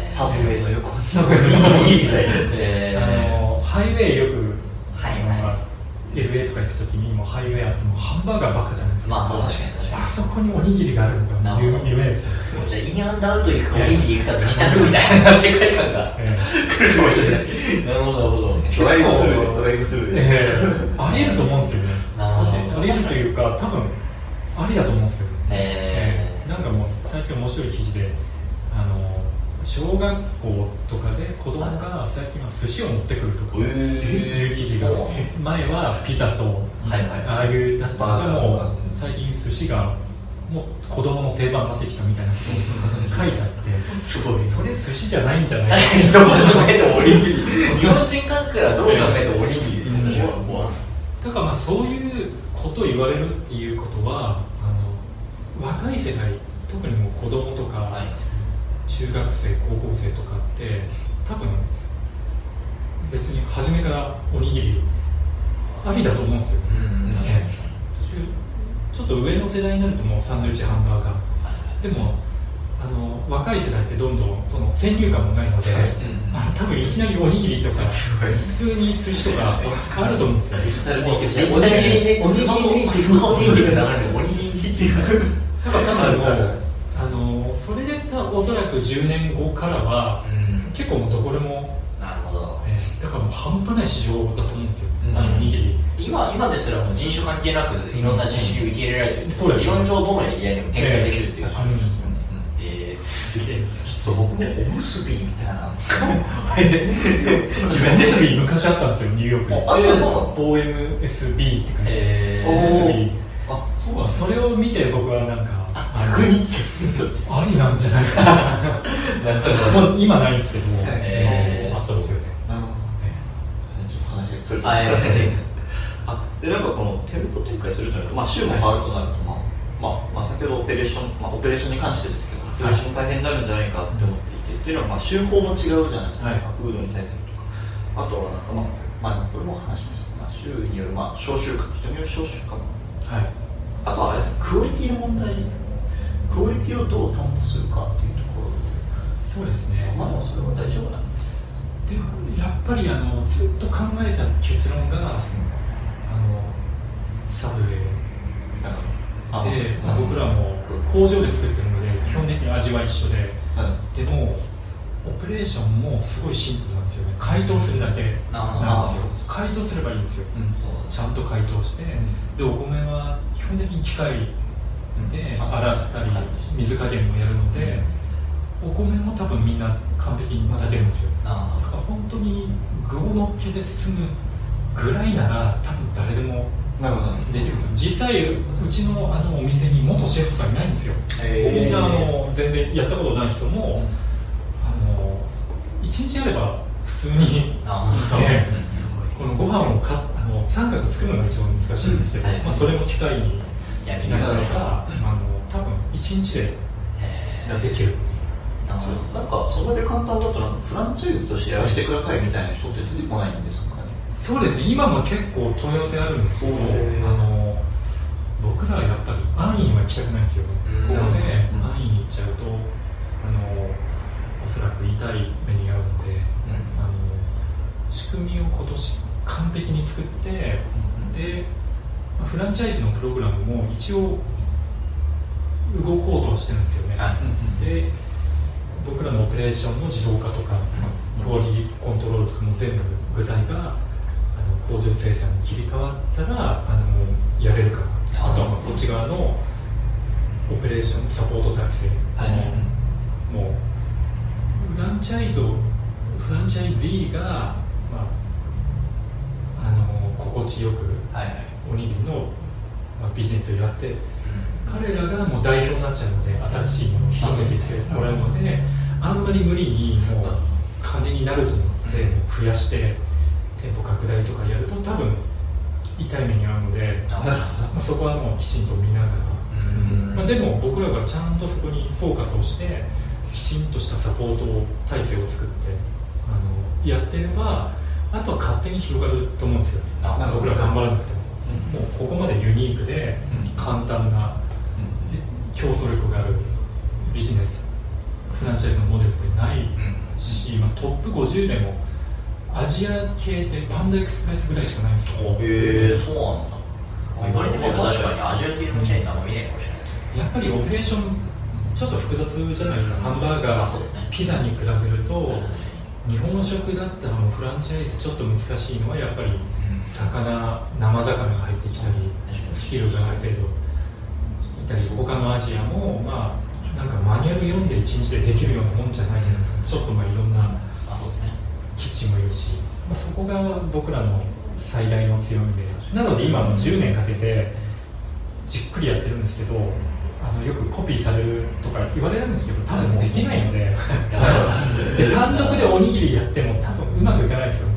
サブウェイの横に。
サブウェイ
みたいな
えー
あのハイウェイよく、
はいはい
まあ LA とか行くときにもうハイウェイあってもハンバーガーばっかじゃないですか、
まあそう確かに確かに。
あそこにおにぎりがあるのが夢ですよ
じゃあインアンドアウト行くかおにぎり行くかで二択みたいな世界観が
え
来るかもしれない。なるほどなるほど。
ドライブスルーでドライブスルー。で、
ありえると思うんですよね。
なるほど
ありえるというか多分ありだと思うんですよ。
え
ええなんかもう最近面白い記事であの小学校とかで子供が最近は寿司を持ってくるとかいう記事が前はピザとああいうだったのがもう最近寿司がもう子供の定番になってきたみたいなことを書いてあって <laughs>
すごい。
それ寿司じゃないんじゃない
確かに <laughs> どう考えて。もおにぎり日本人感覚からどう考えてもおにぎりですよね
だからまあそういうことを言われるっていうことはあの若い世代特にもう子供とか、
はい
中学生高校生とかって多分別に初めからおにぎりありだと思うんですよ、
うん確かに。
ちょっと上の世代になるともうサンドイッチハンバーガー。でもあの若い世代ってどんどんその先入観もないので、
うん
多分いきなりおにぎりとか普通に寿司とかあると思うんですよ。
おにぎり
多分もうおそらく10年後からは
うん。
結構もうどこでも、
なるほど。
えーだからもう半端ない市場だと思うんですよ、
うん。
あのおに。ぎり
今今ですらもう人種関係なくいろんな人種に受け入れられてる
そうです。
理論上どのエリアにも展開できるっていう感じです
うん
えー <laughs> すげえ。
ちょっと僕もおむすびみたいな。
自分で昔あったんですよニューヨークに
あったんですか
OMSB って書いて
え
おー
OMSB
あそう
まあそれを見て僕はなんか
逆に
ありなんじゃないかな。<laughs> 今ないんですけど、
えー
あったんですよね、
なるほどちょっと話がそれて
あ
でなんかこの店舗展開するとなると、まあ、週も変わるとなると、まあまあまあ、先ほどオペレーション、まあ、オペレーションに関してですけど、オペレーション大変になるんじゃないかって思っていて、っていうのは、まあ、週法も違うじゃないですか、
はい。
フードに対するとか、あとはなんか、まあ、まあ、これも話しました、まあ、週による、まあ、消臭化、人による消臭化も、
はい。
あとはあれですね、クオリティの問題、クオリティをどう担保するかっていうところ、
そうですね。
まあ、でもそれは大丈夫なん
でもやっぱりあのずっと考えた結論があのサブウェイ
だから
で、まあ、僕らも工場で作ってるので基本的に味は一緒で。
うん
でもオペレーションもすごいシンプルなんですよね。解凍するだけなんですよ。解凍すればいいんですよ。
うん。
ちゃんと解凍して、でお米は基本的に機械で
うん
洗ったり水加減もやるのでお米も多分みんな完璧に炊けるんですよ。
あ
だから本当に具を乗っけて包むぐらいなら多分誰でも
なるほど。
できる実際うちのあのお店に元シェフとかいないんですよ、みんなあの全然やったことない人も、あの1日あれば普通に
あ
そう
ね。
このご飯をかあの三角作るのが一番難しいんですけど、
はい。
まあ、それも機械に
やり
な
ながら
っちゃえばあの多分1日でできる
な
んかそんだけ簡単だとなんかフランチャイズとしてやらせてくださいみたいな人って出てこないんですかね？
そうですね。今も結構問い合わせあるんですけどあの僕らはやっぱり安易には行きたくないんですよ。ね、
うん。
なので、
うん。
安易に行っちゃうとあのおそらく痛い目に遭うのであの仕組みを今年完璧に作ってでまあフランチャイズのプログラムも一応動こうとしてるんですよね、
はい
で僕らのオペレーションの自動化とか、
うん。
クオリティコントロールとかも全部具材があの工場生産に切り替わったらあのやれるか。なあとはまあこっち側のオペレーションサポート体制、
はい。
もうフランチャイズをフランチャイズィーが、まあ、あの心地よく
はいはい
おにぎりの、まあ、ビジネスをやって
うん。
彼らがもう代表になっちゃうので新しいものを広めていってもらうのであんまり無理にもう金になると思って増やして店舗拡大とかやると多分痛い目に遭うので、まあ、そこはもうきちんと見ながら、
うん。
まあ、でも僕らがちゃんとそこにフォーカスをしてきちんとしたサポート体制を作ってあのやってればあとは勝手に広がると思うんですよ。僕ら頑張らなくてももうここまでユニークで簡単なで競争力があるビジネスフランチャイズのモデルってない
うん。
し、まあ、トップ50でもアジア系ってパンダエクスプレスぐらいしかないんですよ。
へえそうなんだ。言われてみれば確かにアジア系のチェーンってあんま見ないかもしれない。です
やっぱりオペレーションちょっと複雑じゃないですか、ハンバーガー、
ね。
ピザに比べると日本食だったらもうフランチャイズちょっと難しいのはやっぱり魚生魚が入ってきたりスキルがある程度いたり他のアジアもまあなんかマニュアル読んで1日でできるようなもんじゃないじゃないですか。ちょっとまあいろんなキッチンもいるし、まあ、そこが僕らの最大の強みで。なので今も10年かけてじっくりやってるんですけどあのよくコピーされるとか言われるんですけど多分できないので。<laughs> で単独でおにぎりやっても多分うまくいかないですよ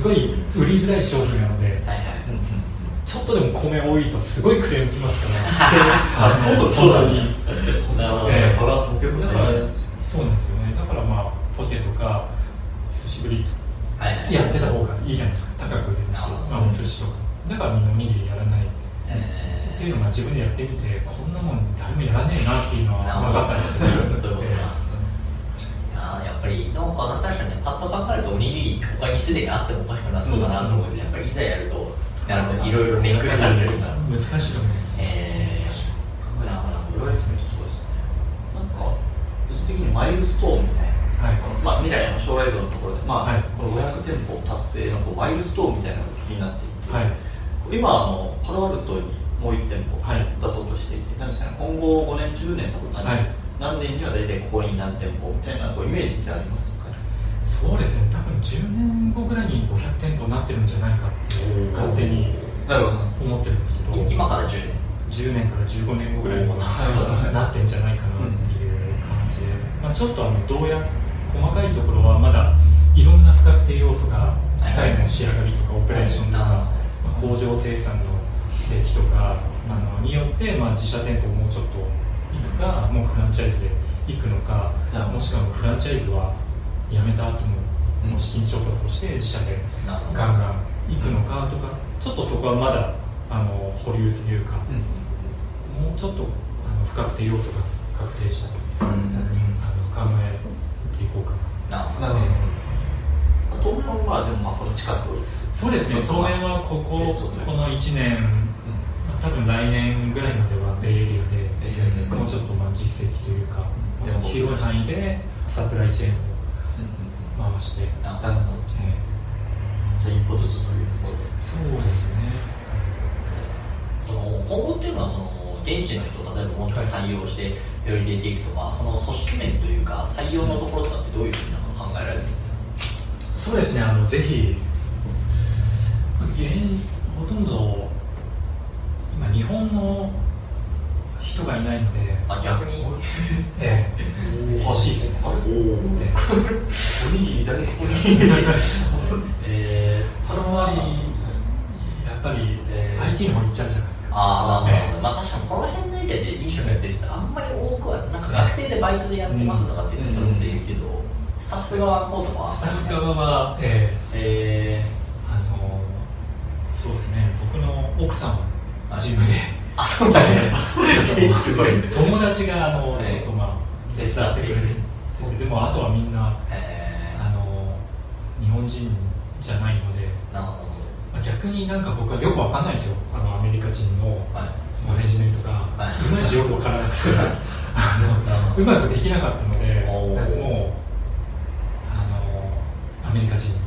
すごい売りづらい商品なので
はいはい。
ちょっとでも米多いとすごいクレームきますから。<laughs>
あそうだ
本当に
なるほど。
ええ。
バランスも結構
だから
大事
そうなんですよね。だからまあポテトか寿司ブリ
はいはい。
やってた方がいいじゃないですか。高く売れるし、まあ、お寿司とか。だからみんなおにぎりやらない。
え
っていうのが自分でやってみてこんなもん誰もやらねえなっていうのは分かったんですけど
そういうことなんですあーやっぱりなんか確かにねパッと考えるとおにぎり他にすでにあってもおかしくなさそうだなと思うけどやっぱりいざやるとなるほど。いろいろネックになるから
難しいと思います
えー、なるほど
言われてみるとそうですねなんか個人的にマイルストーンみたいな。
はい。
まあ、未来の将来像のところで、まあ
はい。
この500店舗達成のこうマイルストーンみたいなのが気になっていて、
はい。
今あのパロアルトにもう1店舗
はい。
出そうとしていて、なんですかね、今後5年10年多分何,、
はい
何年には大体ここに何店舗みたいなこうイメージってありますかね？
そうですね。多分10年後ぐらいに500店舗になってるんじゃないかって勝手に思ってるんですけど。
今から10年
？10年から15年後ぐらいになってんじゃないかなっていう感じで、まあ、ちょっとあのどうや細かいところはまだいろんな不確定要素が機械の仕上がりとかオペレーションとか、まあ、工場生産の出来とかあのによって、まあ、自社店舗をもうちょっと行くかもうフランチャイズで行くのかもしくはフランチャイズはやめた後も
うん
もう資金調達をして自社でガンガン行くのかとかちょっとそこはまだあの保留というか、もうちょっとあの不確定要素が確定したら、
うん。
あの考えていこうかな。
なるほど
当面はまあでもまあこの近く。
そうですね、当面はこここの1年、まあ多分来年ぐらいまではベイエリアで、もうちょっとまあ実績というか、
うん
広い範囲でサプライチェーンを回して、
なるほど
え
じゃあ一歩ずつというところで。
ーそうですね。
その今後っていうのはその現地の人例えばもう一回採用してより出ていくとかその組織面というか採用のところとかってどういうふうに考えられてるんですか？
そうですね、あのぜひ、現ほとんど今、日本の人がいないので、
あ逆に？<laughs>
ええ。欲しいですね。
あれ
え
おにぎり大好き
え
その周り、やっぱり、
えー
IT の方行っちゃうじゃないですか。
ああなるほど、
ええ。
まあ確かにこの辺のエリアで飲食やってる人あんまり多くはなんか学生でバイトでやってますとかって言ってそれこそいるけど、スタッフ側の方とか？は
スタッフ側は、ええ。
え
あのそうですね、僕の奥さんは
はい
ジムで、
ー、あそうだ。
ええ
すごいね
友達があの
ええ
ちょっとまあ手伝ってくれて。て、でもあとはみんな
え
あの日本人じゃないので、
ー、なるほ
まあ逆になんか僕はよくわかんないですよ。あのアメリカ人の
はい。
マネジメントが、
はい。
いまいちよくわからなくて。<laughs> あのうまくできなかったのでもうあのアメリカ人に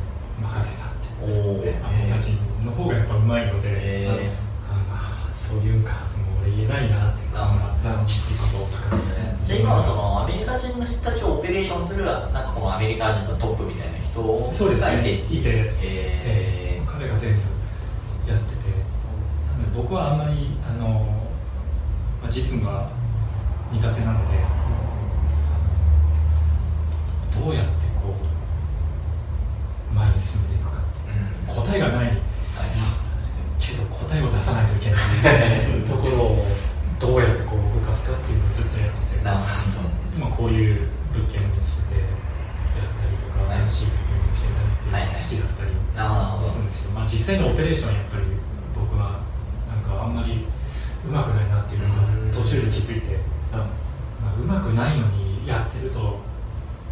任せたって。
おお
アメリカ人の方がやっぱうまいので、
え
ああそういうんかとも俺言えないなっていうかきついこととかね。
じゃあ今はそのアメリカ人の人たちをオペレーションするなんかこのアメリカ人のトップみたいな人
そうです
いていう
いて
えー
彼が全部やっててなので僕はあんまりあの、まあ、実務が苦手なのでどうやってこう前に進んでいくかって
うん
答えがない
はい
けど答えを出さないところをどうやってこう動かすかっていうのをずっとやってて。まあ、こういう物件を見つけてやったりとか、
はい。
新しい物件を見つけたりっていうのが好きだったりするんですけど、まあ、実際のオペレーションはやっぱり僕はなんかあんまりうまくないなっていうのが
うん
途中で気づいて、まあ、うまくないのにやってると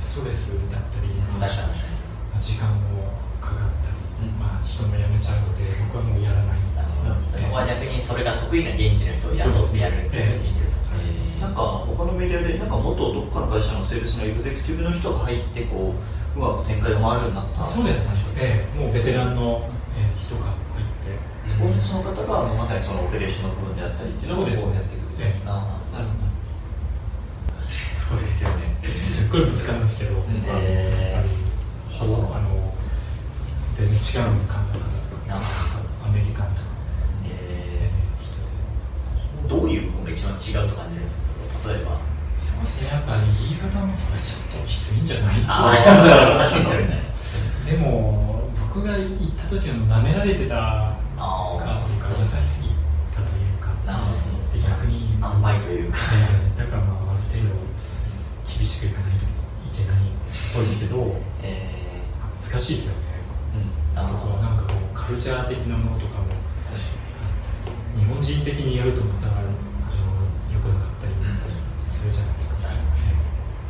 ストレスだったり、
確かに確か
まあ時間もかかったり、
うん
まあ、人も辞めちゃうので僕はもうやらない
になるほどじゃあそこは逆にそれが得意な現地の人を雇ってやるっていうふうにしてると
え
えー
なんか他のメディアでなんか元どっかの会社のセールスのエグゼクティブの人が入ってこううまく展開が回るようになった
そうですね、ええもうベテランの、ええ人が入って
そこにその方がまさにそのオペレーションの部分であったりっていうのをこう
そうですね
やっていくみたい
ええ
ななるほど
そうですよね
すっごいぶつかるんですけど、
ん
あの
えー
やっぱりほぼあの全然違う考え方とか
なるほ
アメリカンな、
え
え
ーどういう部分が一番違うと感じるんですかそれ例えば
ーそうですねやっぱり言い方もそれちょっときついんじゃない
ああそうですよね
でも僕が行った時は舐められてた
あ
かっていうか優しすぎたというか
なるほど
で逆に
甘いというか
えーだからまあある程度厳しくいかないといけないっぽいですけど
え
難しいですよね
ー、なる
そ
ほど
こはなんかこうカルチャー的なものとかも日本人的にやるとまたあの良くなかったりするじゃないですか、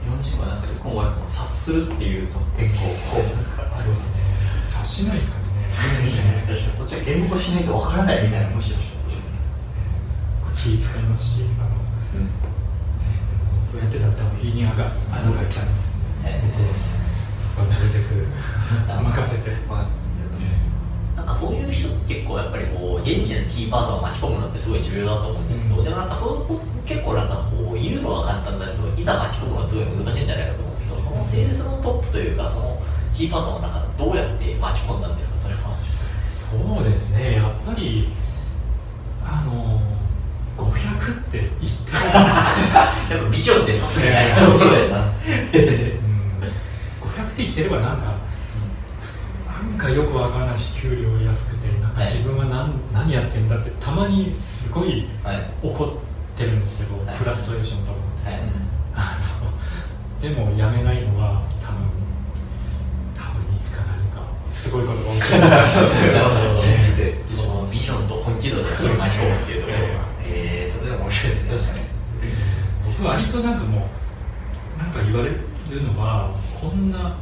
日本人はなんか今後は察するっていうの結構こう
そうですね察しないですからね
確かにこっちは言語化しないとわからないみたいなむしろそうですね
気使いますしあの、えーそうやってたら多分日にあがあのが来たら
え
僕はなるべく
ー
任せて、
まあ
なんかそういう人って結構やっぱりこう現地のキーパーソンを巻き込むのってすごい重要だと思うんですけど、
うん。
でもなんかそう結構なんかこう言うのは簡単だけどいざ巻き込むのはすごい難しいんじゃないかと思うんですけどそのセールスのトップというかそのキーパーソンをなんかどうやって巻き込んだんですかそれは。
そうですね。やっぱりあの500って言っても <laughs>
やっぱビジョンってさすがにあります
そうだよな。
うん。500って言ってればなんかなんかよくわからないし給料安くて
はい。
自分は何,、何やってんだってたまにすごい
はい。
怒ってるんですけど、
はい。
フラストレーションとかって、
はい。<laughs>
でもやめないのは多分多分いつか何かすごいことが起きる。<laughs>
て
そ <laughs> のビジョンと本気度でそれを巻き込むっていう。ところがえー、それでも面白いですね。確かに
僕割となんかもうなんか言われるのはこんな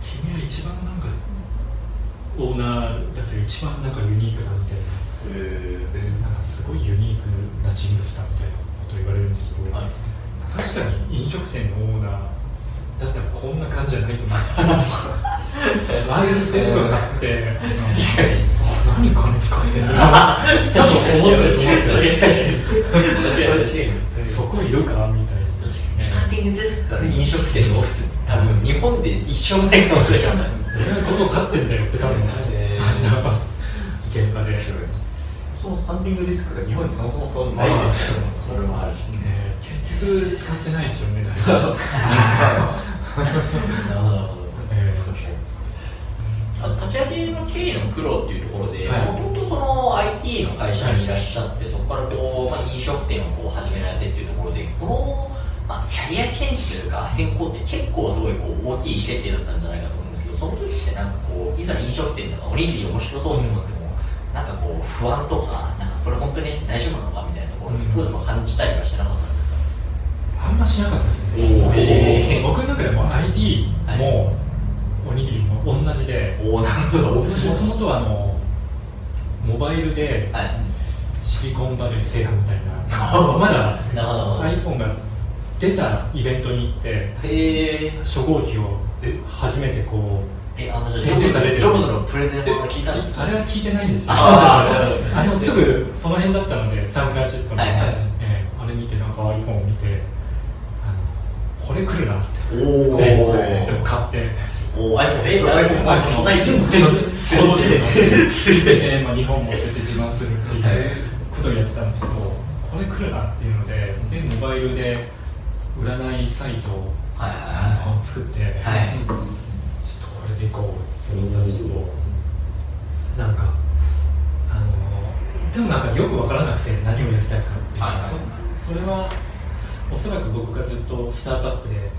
君は一番なんかオーナーだけど一番なんかユニークだみたいな。なんかすごいユニークな人物だみたいなこと言われるんですけど、
はい。
確かに飲食店のオーナーだったらこんな感じじゃないと思う。ああいうステージがあってあ何金使ってんだ多分思ってると思うんですよそこいるか？みたいな。
スタンディングデスクから飲食店のオフィス。多分日本で一生ないかもしれない
俺は外立ってんだよって多分。
えー。
あの現場で、ね、
そもそもスタンディングディスクが日本にそもそもそうないですよ。ね
それもあるし
結局使ってないですよね誰も
なるほどなるほど
え
立ち上げの経緯の苦労っていうところで、
はい。
もともとその IT の会社にいらっしゃって、そこからこう、まあ、飲食店をこう始められてっていうところで、この、まあ、キャリアチェンジというか、変更って結構すごいこう大きい決定だったんじゃないかとその時ってなんかこう、いざ飲食店とかおにぎり面白そうって思っても、なんかこう、不安とか、なんかこれ本当に大丈夫なのかみたいなところ、
うん
当時も感じたりはしてなかったんですか？
あんましなかったですね。僕の中でも ID もおにぎりも同じで。
おおなるほど。
もともとはあのモバイルで
はい。
シリコンバレー制覇みたいな。<laughs> まだ iPhone が出たイベントに行って初号機を初めてこう
えあのじゃあ
徹底されてる。
ジョブズのプレゼンを聞いたんですか？
あれは聞いてないんですよ。
あ
あのすぐその辺だったのでサンフランシスコの、
はいはい
えーあれ見てなんか iPhone を見てあのこれ来るなって。
おお
えーでも買って。
おお iPhone え iPhone
あ
初代機
そっちで
え。
で、まあ、日本持ってて自慢するっていうことをやってたんですけどこれ来るなっていうのででモバイルで占いサイトを
はい
あ
は
の作って、
いはい。はい
ちょっとこれでいこうって思ったんですけど、なんかあのでもなんかよく分からなくて何をやりたいかっていう、
はいはい。
そそれはおそらく僕がずっとスタートアップで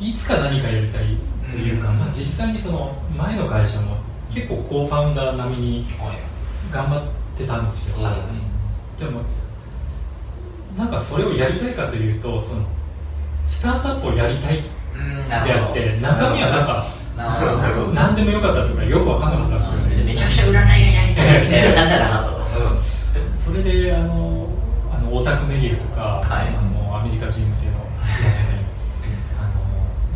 いつか何かやりたいというか、
うん。
まあ、実際にその前の会社も結構コーファウンダー並みに
はい。
頑張ってたんですよ、
はい。
でもなんかそれをやりたいかというとそのスタートアップをやりたい
うん
であって中身はなんか
なるほど。なるほど
何でもよかったとかよく分かんなかったんですよね。
めちゃくちゃ占いがやりたいみたいな感じじゃなかったと。<laughs>
それであのあのオタクメギルとか、
はい。
あのアメリカ人向けの <laughs> あ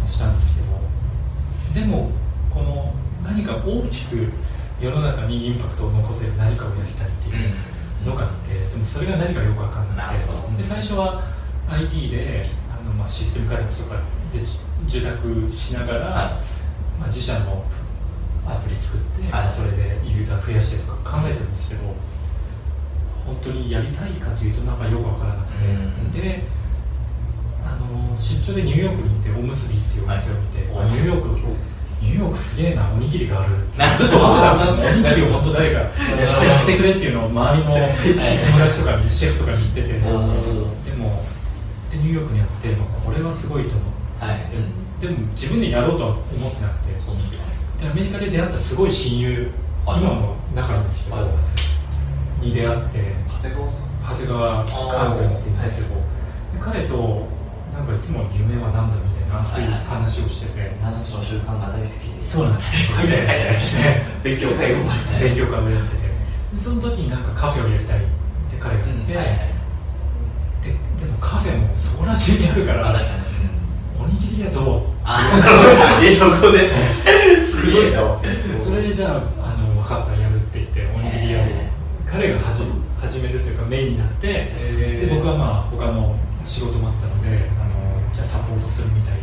のしたんですけど。でもこの何か大きく世の中にインパクトを残せる何かをやりたいっていうのがあって、でもそれが何かよく分かんなくて。で最初は IT であの、まあ、システム開発とかでじ受託しながら、
は
まあ、自社のアプリ作って、
はい。
それでユーザー増やしてとか考えてるんですけど本当にやりたいかというとなんかよく分からなくて、
うん
であの出張でニューヨークに行っておむすびっていうお店を見て、
はい。
あニューヨークニューヨークすげえなおにぎりがある。
な
ずっと思ってたんですよおにぎりを本当誰か <laughs> やってくれっていうのを周りの友達とかにシェフとかに言ってて、ニューヨークにあって、まあこれはすごいと思って。
はい。
でも自分でやろうとは思ってなくて。
で
アメリカで出会ったすごい親友
はい
今も仲いいんですけど、
はい。
に出会って
長谷川さん。
長谷川寛君って言うんですけど、で彼となんかいつも夢は何だみたいな熱い話をしてて、
7つの習慣が大好きで。
そうなんですよ。
勉強会を
勉強会をやってて。でその時になんかカフェをやりたいって彼が言って、
はいはい
カフェもそこら中にあるからおにぎり屋どう。
あえ <laughs> そこで。<laughs> すごいな
それでじゃああの分かったやるって言っておにぎり屋を彼が始始めるというかメインになってで僕はまあ他の仕事もあったのであのじゃあサポートするみたい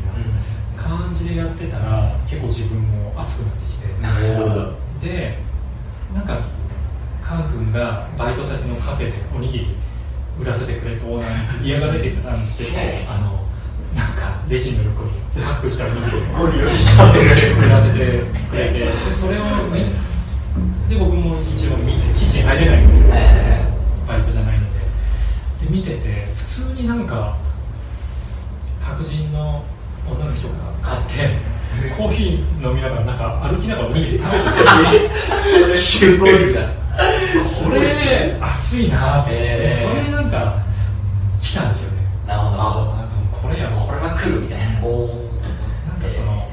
な感じでやってたら結構自分も熱くなってきて。でなんかカン君がバイト先のカフェでおにぎり売らせてくれとオーナーに嫌がられてたんですけどあのなんかレジの横にパックしたおにぎりを
しちゃってくれる
売らせてくれて。でそれを見で僕も一応見てキッチン入れないので、バイトじゃないので。で見てて普通になんか白人の女の人が買ってコーヒー飲みながらなんか歩きながらおにぎり食べてて。
すごいな
これ熱いなって、
えー。
それでなんか来たんですよね。
なるほど。なるほど
これや
これは来るみたいな。
お
なんかその、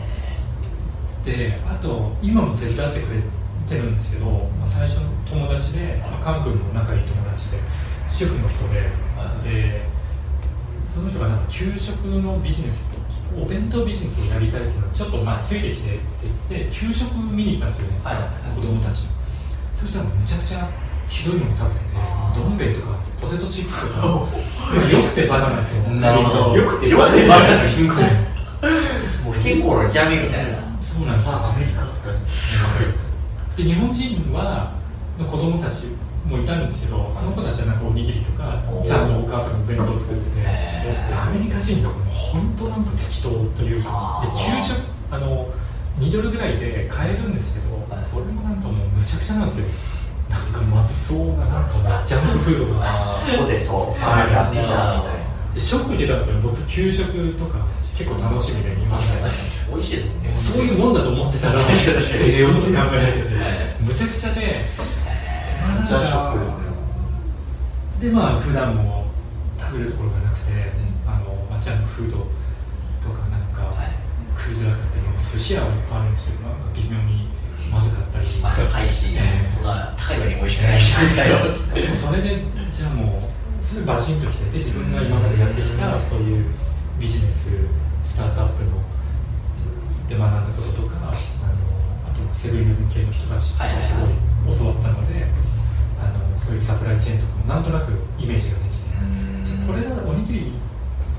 であと今も手伝ってくれてるんですけど、まあ、最初の友達で、まあ、カン君の仲いい友達で主婦の人で、でその人がなんか給食のビジネスお弁当ビジネスをやりたいっていうのはちょっとまあついてきてって言って給食見に行ったんですよね、
はい。
子供たちのそしたらめちゃくちゃひどいもの食べててどん兵衛とかポテトチップスとか <laughs> よくてバナナと
なるほど。
よくて
バナナ。貧困もう不健康の極みみたいな
そうなんです。
アメリカとか。
で日本人はの子供たちもいたんですけどその子たちはなんかおにぎりとかちゃんとお母さんがお弁当作っててアメリカ人とかも本当なんか適当というかで給食あの2ドルぐらいで買えるんですけど
はい。
それもなんかもうむちゃくちゃなんですよ。なんかまずそうななんかジャンクフードが。
ポテト。
はい。
やピザみたいな。
でショック受けたんですよ。僕給食とか結構楽しみで日本で
確かに確かに。美味しいですね。
そういうもんだと思ってたら栄養とか考えられてて。むちゃくちゃで
めっちゃショックですね。
でまあ普段も食べるところがなくて、
ん。
あのまあジャンクフードとかなんか
はい。
食いづらかったりも寿司屋はいっぱいあるんですけどなんか微妙にまずかったり、
まあ高い。し、
ええ
そんな高い割に美味しくないしみたいな
それでじゃあもうすぐバチンときてて自分が今までやってきたそういうビジネススタートアップので学んだこととかあのあとセブンイレブン系の人たちとすごい教わったので、あのそういうサプライチェーンとかもなんとなくイメージができて、これだおにぎり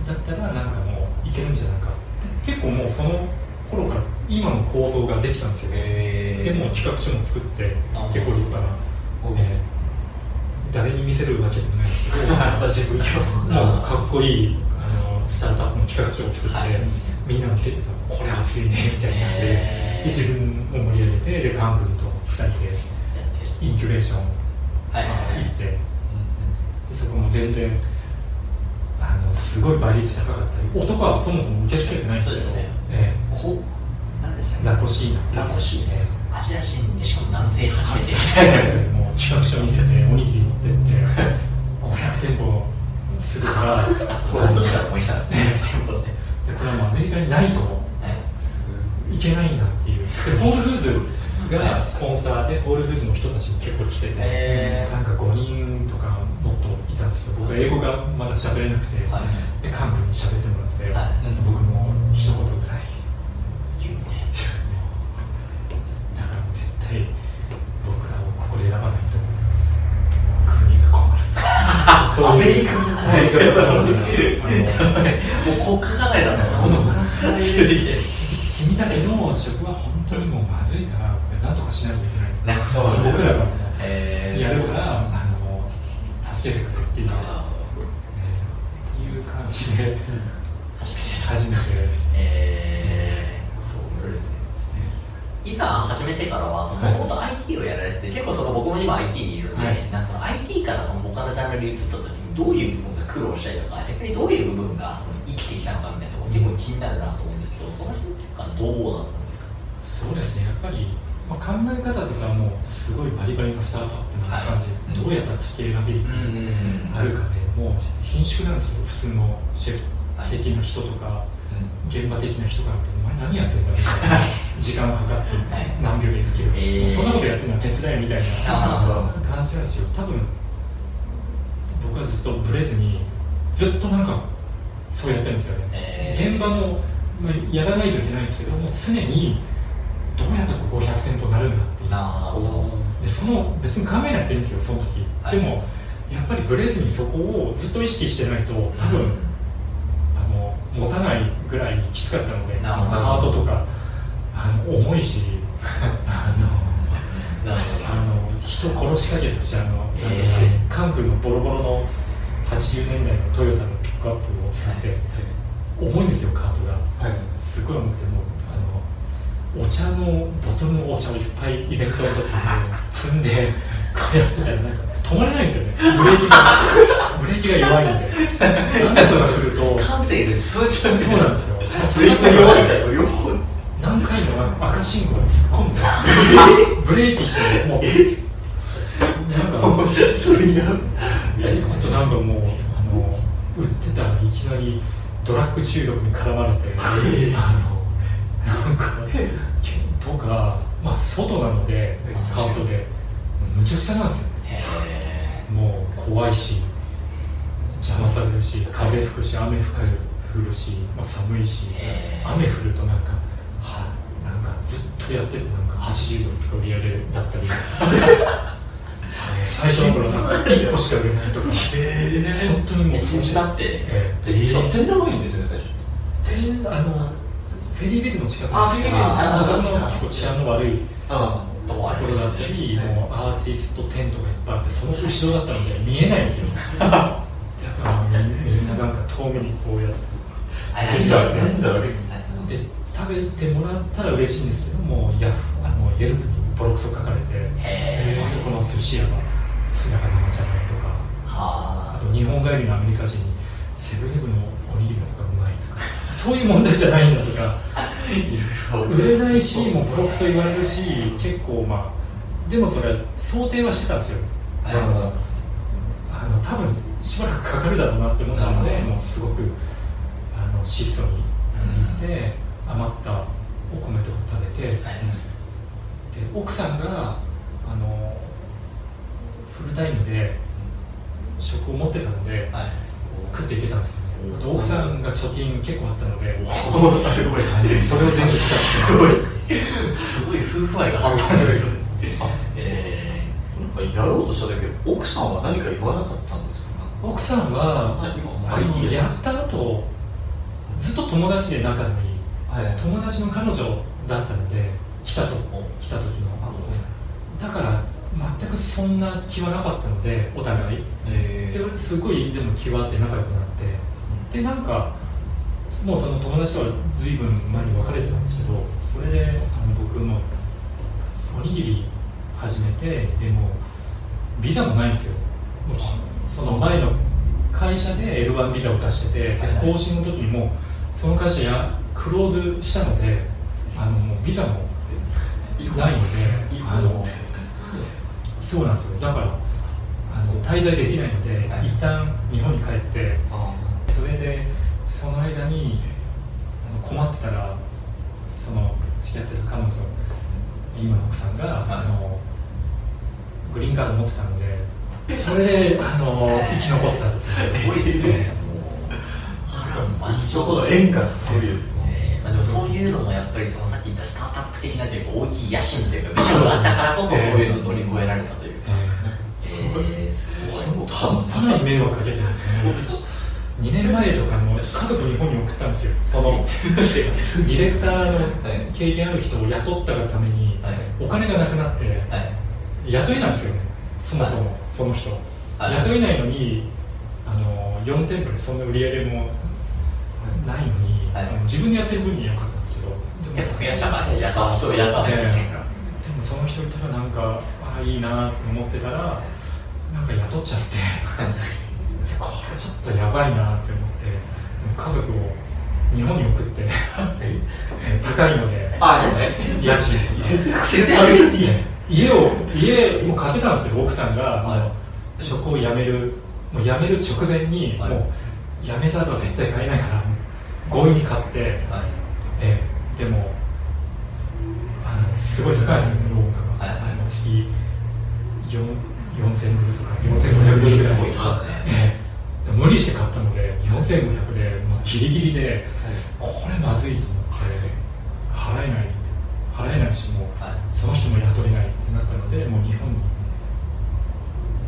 だったらなんかもういけるんじゃないか。結構もうその頃から今の構造ができたんですよ、
へー。
でも企画書も作って
あ
結構立派な、えー誰に見せるわけでもない。んですけどかっこいいあのスタートアップの企画書を作って、
はい。
みんな見せてた。らこれ熱いねみたいになって、
へー。
で自分を盛り上げてでカン君と2人でインキュベーション行って、でそこも全然あのすごい倍率高かったり男はそもそも受け付けてないんですけど、
こなんでしたっ
え
け？
ラコシーナ。
ラコシーネアジア人でしかも男性初めて。
え <laughs> もう企画書見せておにぎり持ってって。<laughs> 500店舗するから。
その時から思いてたんですね。店舗って
でこれはもうアメリカにないと
はい。
いけないんだっていう。でホールフーズがスポンサーでホールフーズの人たちも結構来てて、
へー。
なんか5人とかもっといたんですけど僕は英語がまだ喋れなくて、
はい。
で幹部に喋ってもらって、
はい。
僕も一言
うて
だから絶対僕らをここで選ばないと国が困るそういう
アメリカが
アメリカが困るあの
もう国家課題だなこの
君たちの職は本当にもうまずいからこれ何とかしないといけない
なるほど
僕らがもう
えー
やるから、あの助けてくれっていう、えーっていう感じで
初めて
初めて、
えー、そうですねいざ始めてからはもともと IT をやられてて、結構その僕も今 IT にいるで、
はい。
なんかその IT からその他のジャンルに移った時にどういう部分が苦労したりとか逆にどういう部分がその生きてきたのかみたいなところ結構気になるなと思うんですけどその辺とかどうだったんですか？
そうですね、やっぱり、まあ、考え方とかもすごいバリバリのスタートアップな感じで、
はい。
どうやったらスケーラビリティ
ん
あるかで、もう貧縮なんですよ、普通のシェフ的な人とか、現場的な人からお前何やってんだみたいな、<laughs> 時間を計って
はい。
何秒でできる、
えー。
そんなことやってるのは手伝いみたいな。
あ
感じなんですよ、多分僕はずっとブレずに、ずっとなんかそうやってるんですよね。
えー。
現場の、まあ、やらないといけないんですけどもう常にどうやったらこう500店舗になるんだっていう。でその別に考えなくていいんですよその時、
はい。
でもやっぱりブレずにそこをずっと意識してないと多分、
うん
あの持たないぐらいきつかったのでカ
なるほど。
ートとかあの重いし <laughs> あのあの人殺しかけたしあの、
えー
関空のボロボロの80年代のトヨタのピックアップを使って、重いんですよカートが、すごい重くてもうあのお茶のボトルのお茶をいっぱいイベントの時に積んでこうやってたらなんか止まれないんですよね。ブレーキが <laughs> ブレーキが弱いんで。<laughs> 何とかすると
感性で数値を
そうなんですよ
ブレーキ弱いんだよ両方
何回も赤信号に突っ込んでブレーキしてもうなんか
それや
あとなんかもうあの売ってたらいきなりドラッグ中毒に絡まれて、あのなんかとかまあ外なのでカートでむちゃくちゃなんですよもう怖いし邪魔されるし風吹くし雨吹く降るし、まあ、寒いし雨降るとなんかはなんかずっとやっててなんか80度の売り上げだったり。<laughs> 最初の頃なんか1個しか売れないとか。本当にもう。
一日だって。
ええ。
えしかも天然がいいんですよね最初
であのフェリービルの近く
あフェリー
の結構治安の悪い
あ
とこ
ろだったり、
はい。
もうアーティストテントがいっぱいあって、その後ろだったので見えないんですよ。だからみみんななんか遠目にこうやって、
怪しい
なんだあれ
で食べてもらったら嬉しいんですけども、ヤフあのイェルプにボロクソ書かれて、
へ
あそこの寿司屋は姿が生じゃないとか、あ。
は
と日本帰りのアメリカ人にセブンイレブンのおにぎりの方がうまいとか、<laughs> そういう問題じゃないんだとか。
あいろいろ
売れないし、もうボロクソ言われるし、結構まあ、でもそれは想定はしてたんですよ。
はい。
あの多分しばらくかかるだろうなって思ったので、もうすごく質素に
うん。
で余ったお米とか食べて、
はい。
で奥さんがあのフルタイムで職を持ってたので
はい。
食っていけたんですよあと奥さんが貯金結構あったので
おすごい。
それを全部使
すごい。すごい夫婦愛が半端ない。
あ
え
なんかやろうとしただけ奥さんは何か言わなかったんですか？
って奥さんはやった後ずっと友達で仲のいい
はい。
友達の彼女だったので来たと来た時の。だから全くそんな気はなかったのでお互い。
え
ですごいでも気はあって仲良くなって。でなんかもうその友達とは随分前に別れてたんですけどそれであの僕もおにぎり始めてでもビザもないんですよ。その前の会社で L1 ビザを出しててで更新の時にもその会社やクローズしたのであのもうビザもないのであのそうなんですよ。だからあの滞在できないので、
はい。
一旦日本に帰って
あ
それでその間にあの困ってたらその付き合ってた彼女今の奥さんが、あのグリーンカード持ってたのでそれであの生き残った
すごい。ですね
人と
丈
の縁がすごいですね。
えーまあ、でもそういうのもやっぱりそのさっき言ったスタートアップ的なというか大きい野心というかビジョンがあったからこそそういうのを乗り越えられたというか、えー、すごい。
かなり迷惑かけてるんですよね。2年前とかの家族日本に送ったんですよ。そのディレクターの <laughs> 経験ある人を雇ったがために
はい。
お金がなくなって
はい。
雇えないんですよね。そもそもその人。
はい。
雇えないのにあの4店舗でそんな売り上げもないのに、
はい。
自分でやってる分には良かったんですけど
結構増やしたからね雇う人を雇わ
でもその人いたらなんかああいいなって思ってたらなんか雇っちゃって <laughs> これちょっとやばいなって思って家族を日本に送ってえ？高いので
あ
家賃。
節約節約に
家を家も買ってたんですけど奥さんが、
はい。
職を辞めるもう辞める直前に、
はい。
もう辞めた後は絶対買えないから強引に買って、
はい。
えーでもあのすごい高いですよねローンが、
はい。
あの月4 4000ドルとか4500ドルぐらい。
ね。
え無理して買ったので4500でもうギリギリでこれまずいと思って払えない払えないしもう
はい。
その人も雇えないってなったのでもう日本に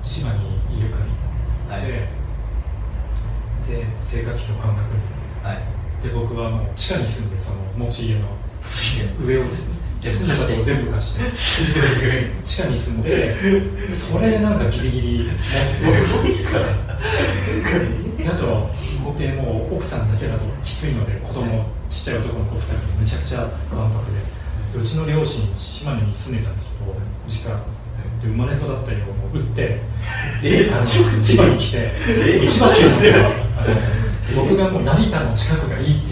千葉に家借り
はい。
て、で生活費を半額に。
はい。
で僕はもう地下に住んでその持ち家の <laughs> 上を住んでたとこ全部貸して地下に住んでそれでなんかギリギリ持って
ですから。
であとでもう奥さんだけだときついので子供ちっちゃい男の子2人でむちゃくちゃわんぱくでうちの両親島根に住んでたんですけど実家。で生まれ育った家をもう売って千葉に来て
え
千葉県ですよ僕がもう成田の近くがいいって。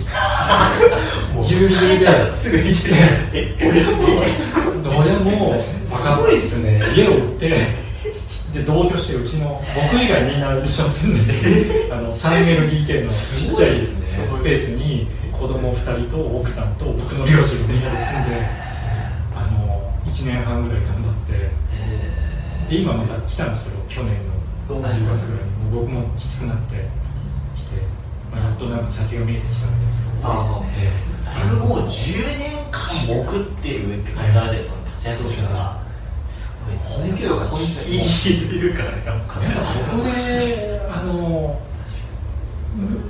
言って夕霧で。す
ぐ見てる。え
親もバカ
すごいっすね。
家を売ってで同居してうちの僕以外みんな一緒に住んでてあの 3LDK のちっちゃいスペースに子供2人と奥さんと僕の両親がみんなで住んであの1年半ぐらい頑張って
え
で今また来たんですけど去年の10月ぐらいにもう僕もきつくなってきて、まあ、やっとなんか先が見えてきたのです。
あ
え
だい。ぶもう10年間潜ってるって感じないですか、立ち上げが。すごいですね。
本気度が本気というかね
そこであのうんねあの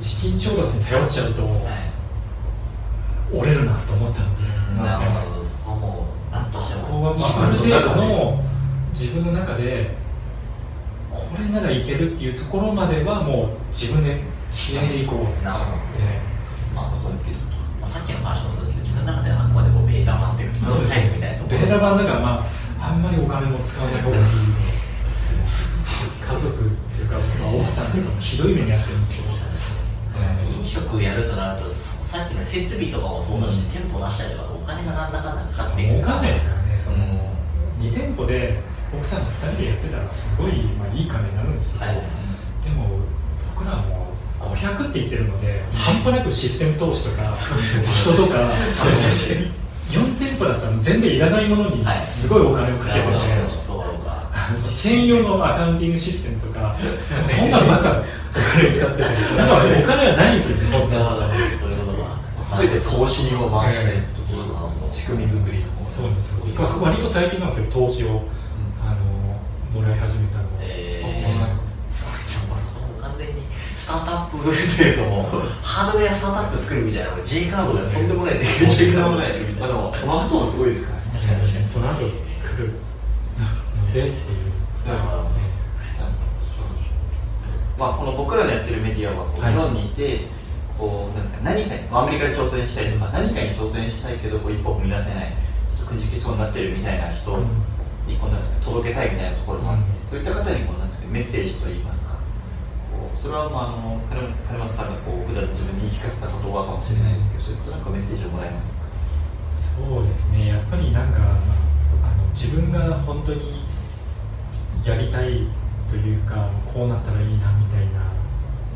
資金調達に頼っちゃうと
はい。
折れるなと思ったので、
うん、なるほど。そこはもう、なんとして
ここ
も。
あある程度の自分の中でこれならいけるっていうところまではもう自分で気合でいこう
なるほど。
え
まあ、本気度まあ、さっきの話もそうですけど、自分の中ではあくまでこうベータ版というか、
そうです
タイプみたいな。
ベータ版だからまああんまりお金も使わない方がいい <laughs> 家族っていうか、まあ、奥さんとかもひどい目に遭ってるんですけど、
飲食やるとなると、そさっきの設備とかもそうだし、店舗出したりとか、お金がなん。だかん。だかかってい
儲かん。ないですからねその、
うん。
2店舗で奥さん。と2人でやってたらすごい、まあ、いい金になるん。ですけど、
はい。
でも僕らも500くって言ってるので、半端なくシステム投資とか人とか4店舗だったら全然いらないものにすごいお金をかけてて、チェーン用のアカウンティングシステムとか <laughs> そんなのばっかお金を使って。てだからお金はないんですよね本当は。
全て投資を回したいところとかも仕組み作り
そうです。よ割と最近なんですよ投資を、あのもらい始めたの
スタートアップというかもハードウェアスタートアップ作るみたいな J カードでとんでもないで J カードその後もすごいですから
確かに確かに。その後来るのでっていう。なるほど、
まあ、この僕らのやってるメディアはこう、日本にいてこうなんですか何かに、アメリカで挑戦したいとか何かに挑戦したいけどこう一歩踏み出せないちょっとくじけそうになってるみたいな人にこうなんですか届けたいみたいなところもあって、そういった方にこうなんですかメッセージといいますかそれは、まあ、あの金松さんがこう普段自分に言い聞かせた言葉かもしれないですけど、そういったなんかメッセージをもらえます
そうですね。やっぱりなんか、あの自分が本当にやりたいというかこうなったらいいなみたいな、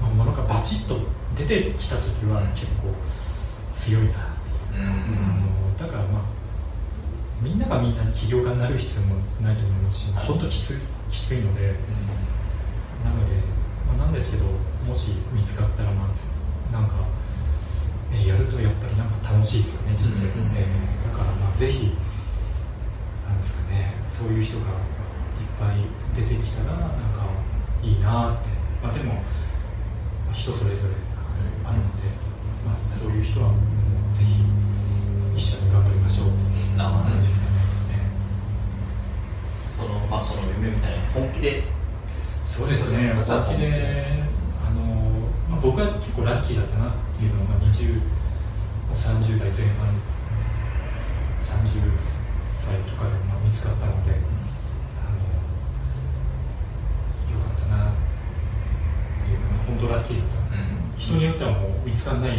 まあ、ものがバチッと出てきた時は結構強いなっていう、うん、だからまあみんながみんな起業家になる必要もないと思いますし、本当きつきついので、うん、なのでまあ、なんですけどもし見つかったらまあなんか、ね、やるとやっぱりなんか楽しいですよね人生、うん。うん、えー、だからまあぜひなんですかねそういう人がぱい出てきたらなんかいいなって。まあでも人それぞれあるので、まあ、そういう人はぜひ一緒に頑張りましょうっていう感じですかね。
そのまあその夢みたいな本気で
そうですね、本気で、あのまあ、僕は結構ラッキーだったなっていうのが、20、30代前半、30歳とかでまあ見つかったので、あのよかったなっていうのが、本当ラッキーだった、うん、人によってはもう見つからない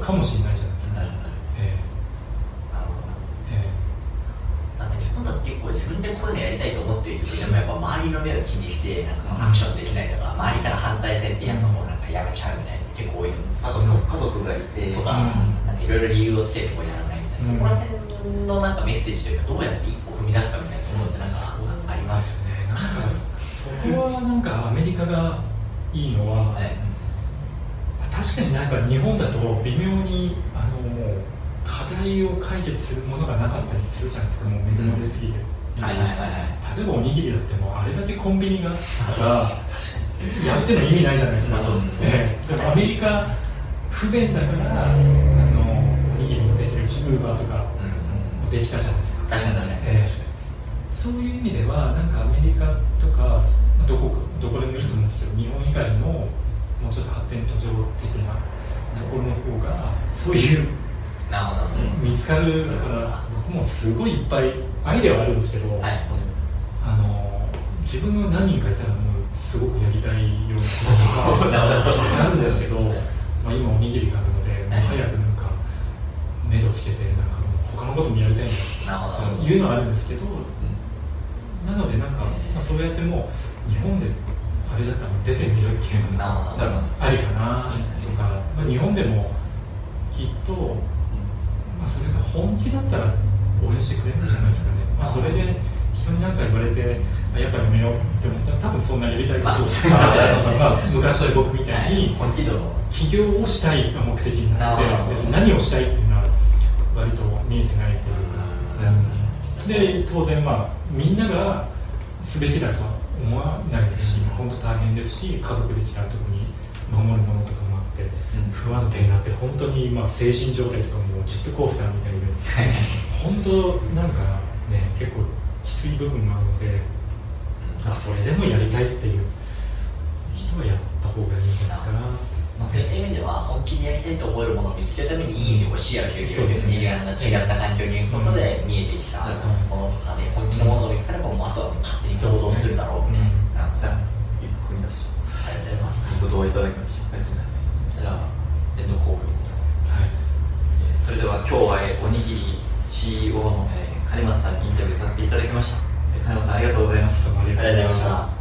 かもしれないじゃないですか。
結構自分でこういうのやりたいと思ってるけどでもやっぱ周りの目を気にしてなんかアクションできないとか周りから反対されてやるのもなんかやめちゃうみたいな結構多いと思うんです
あと家族がいて
とかなんかいろいろ理由をつけてこうやらないみたいな、そこら辺のなんかメッセージというかどうやって一歩踏み出すかみたいなところってなんかあります？ねなんか
そこはなんかアメリカがいいのは、はい、確かになんか日本だと微妙にあのもう課題を解決するものがなかったりするじゃないですかもう恵まれすぎて、はいはいはいはい、例えばおにぎりだってもあれだけコンビニがあったらやっての意味ないじゃないですか。そうですね、でもアメリカ不便だからあのおにぎりもできるしウーバーとかもできたじゃないですか。
確かに確かに、え
ー、そういう意味ではなんかアメリカとかどこどこでもいいと思うんですけど日本以外のもうちょっと発展途上的なところの方がそういう見つかるから僕もすごいいっぱいアイデアはあるんですけど、はい、あの自分が何人かいたらもうすごくやりたいようなこととか <laughs> なるんですけど、まあ、今おにぎりがあるので、もう早くなんか目処つけてなんか他のこともやりたいんだというのはあるんですけど、なのでなんか、まあ、そうやってもう日本であれだったら出てみるっていうのがありかな。とか、まあ、日本でもきっとまあ、それが本気だったら応援してくれるんじゃないですかね、まあ、それで人に何か言われてやっぱやめようって思ったら多分そんなやりたいこと、まあ、昔の僕みたいに起業をしたいが目的になって別に何をしたいっていうのは割と見えてないというか、で当然まあみんながすべきだと。は思わないですし本当大変ですし家族できたら特に守るものとかって不安定になって本当にまあ精神状態とかもジェットコースターみたいで本当なんかね結構きつい部分があるのであそれでもやりたいっていう人はやった方がいいんじゃないかな
まあ、そういった意味では本気にやりたいと思えるものを見つけるためにいい教えや経験を別にいろんな違った環境にいることで見えてきたものとかで本気のものを見つかればもうあとは勝手に想像するだろうみたいな。
踏み出し
ありがとうございます。いい
ことをいただきました。ありがとうございます。じゃあ、えっと、好評。は
い。
それでは今日はおにぎり CEO の、えー、金松さんにインタビューさせていただきました。金松さんありがとうございました。ありがとうございまし
た。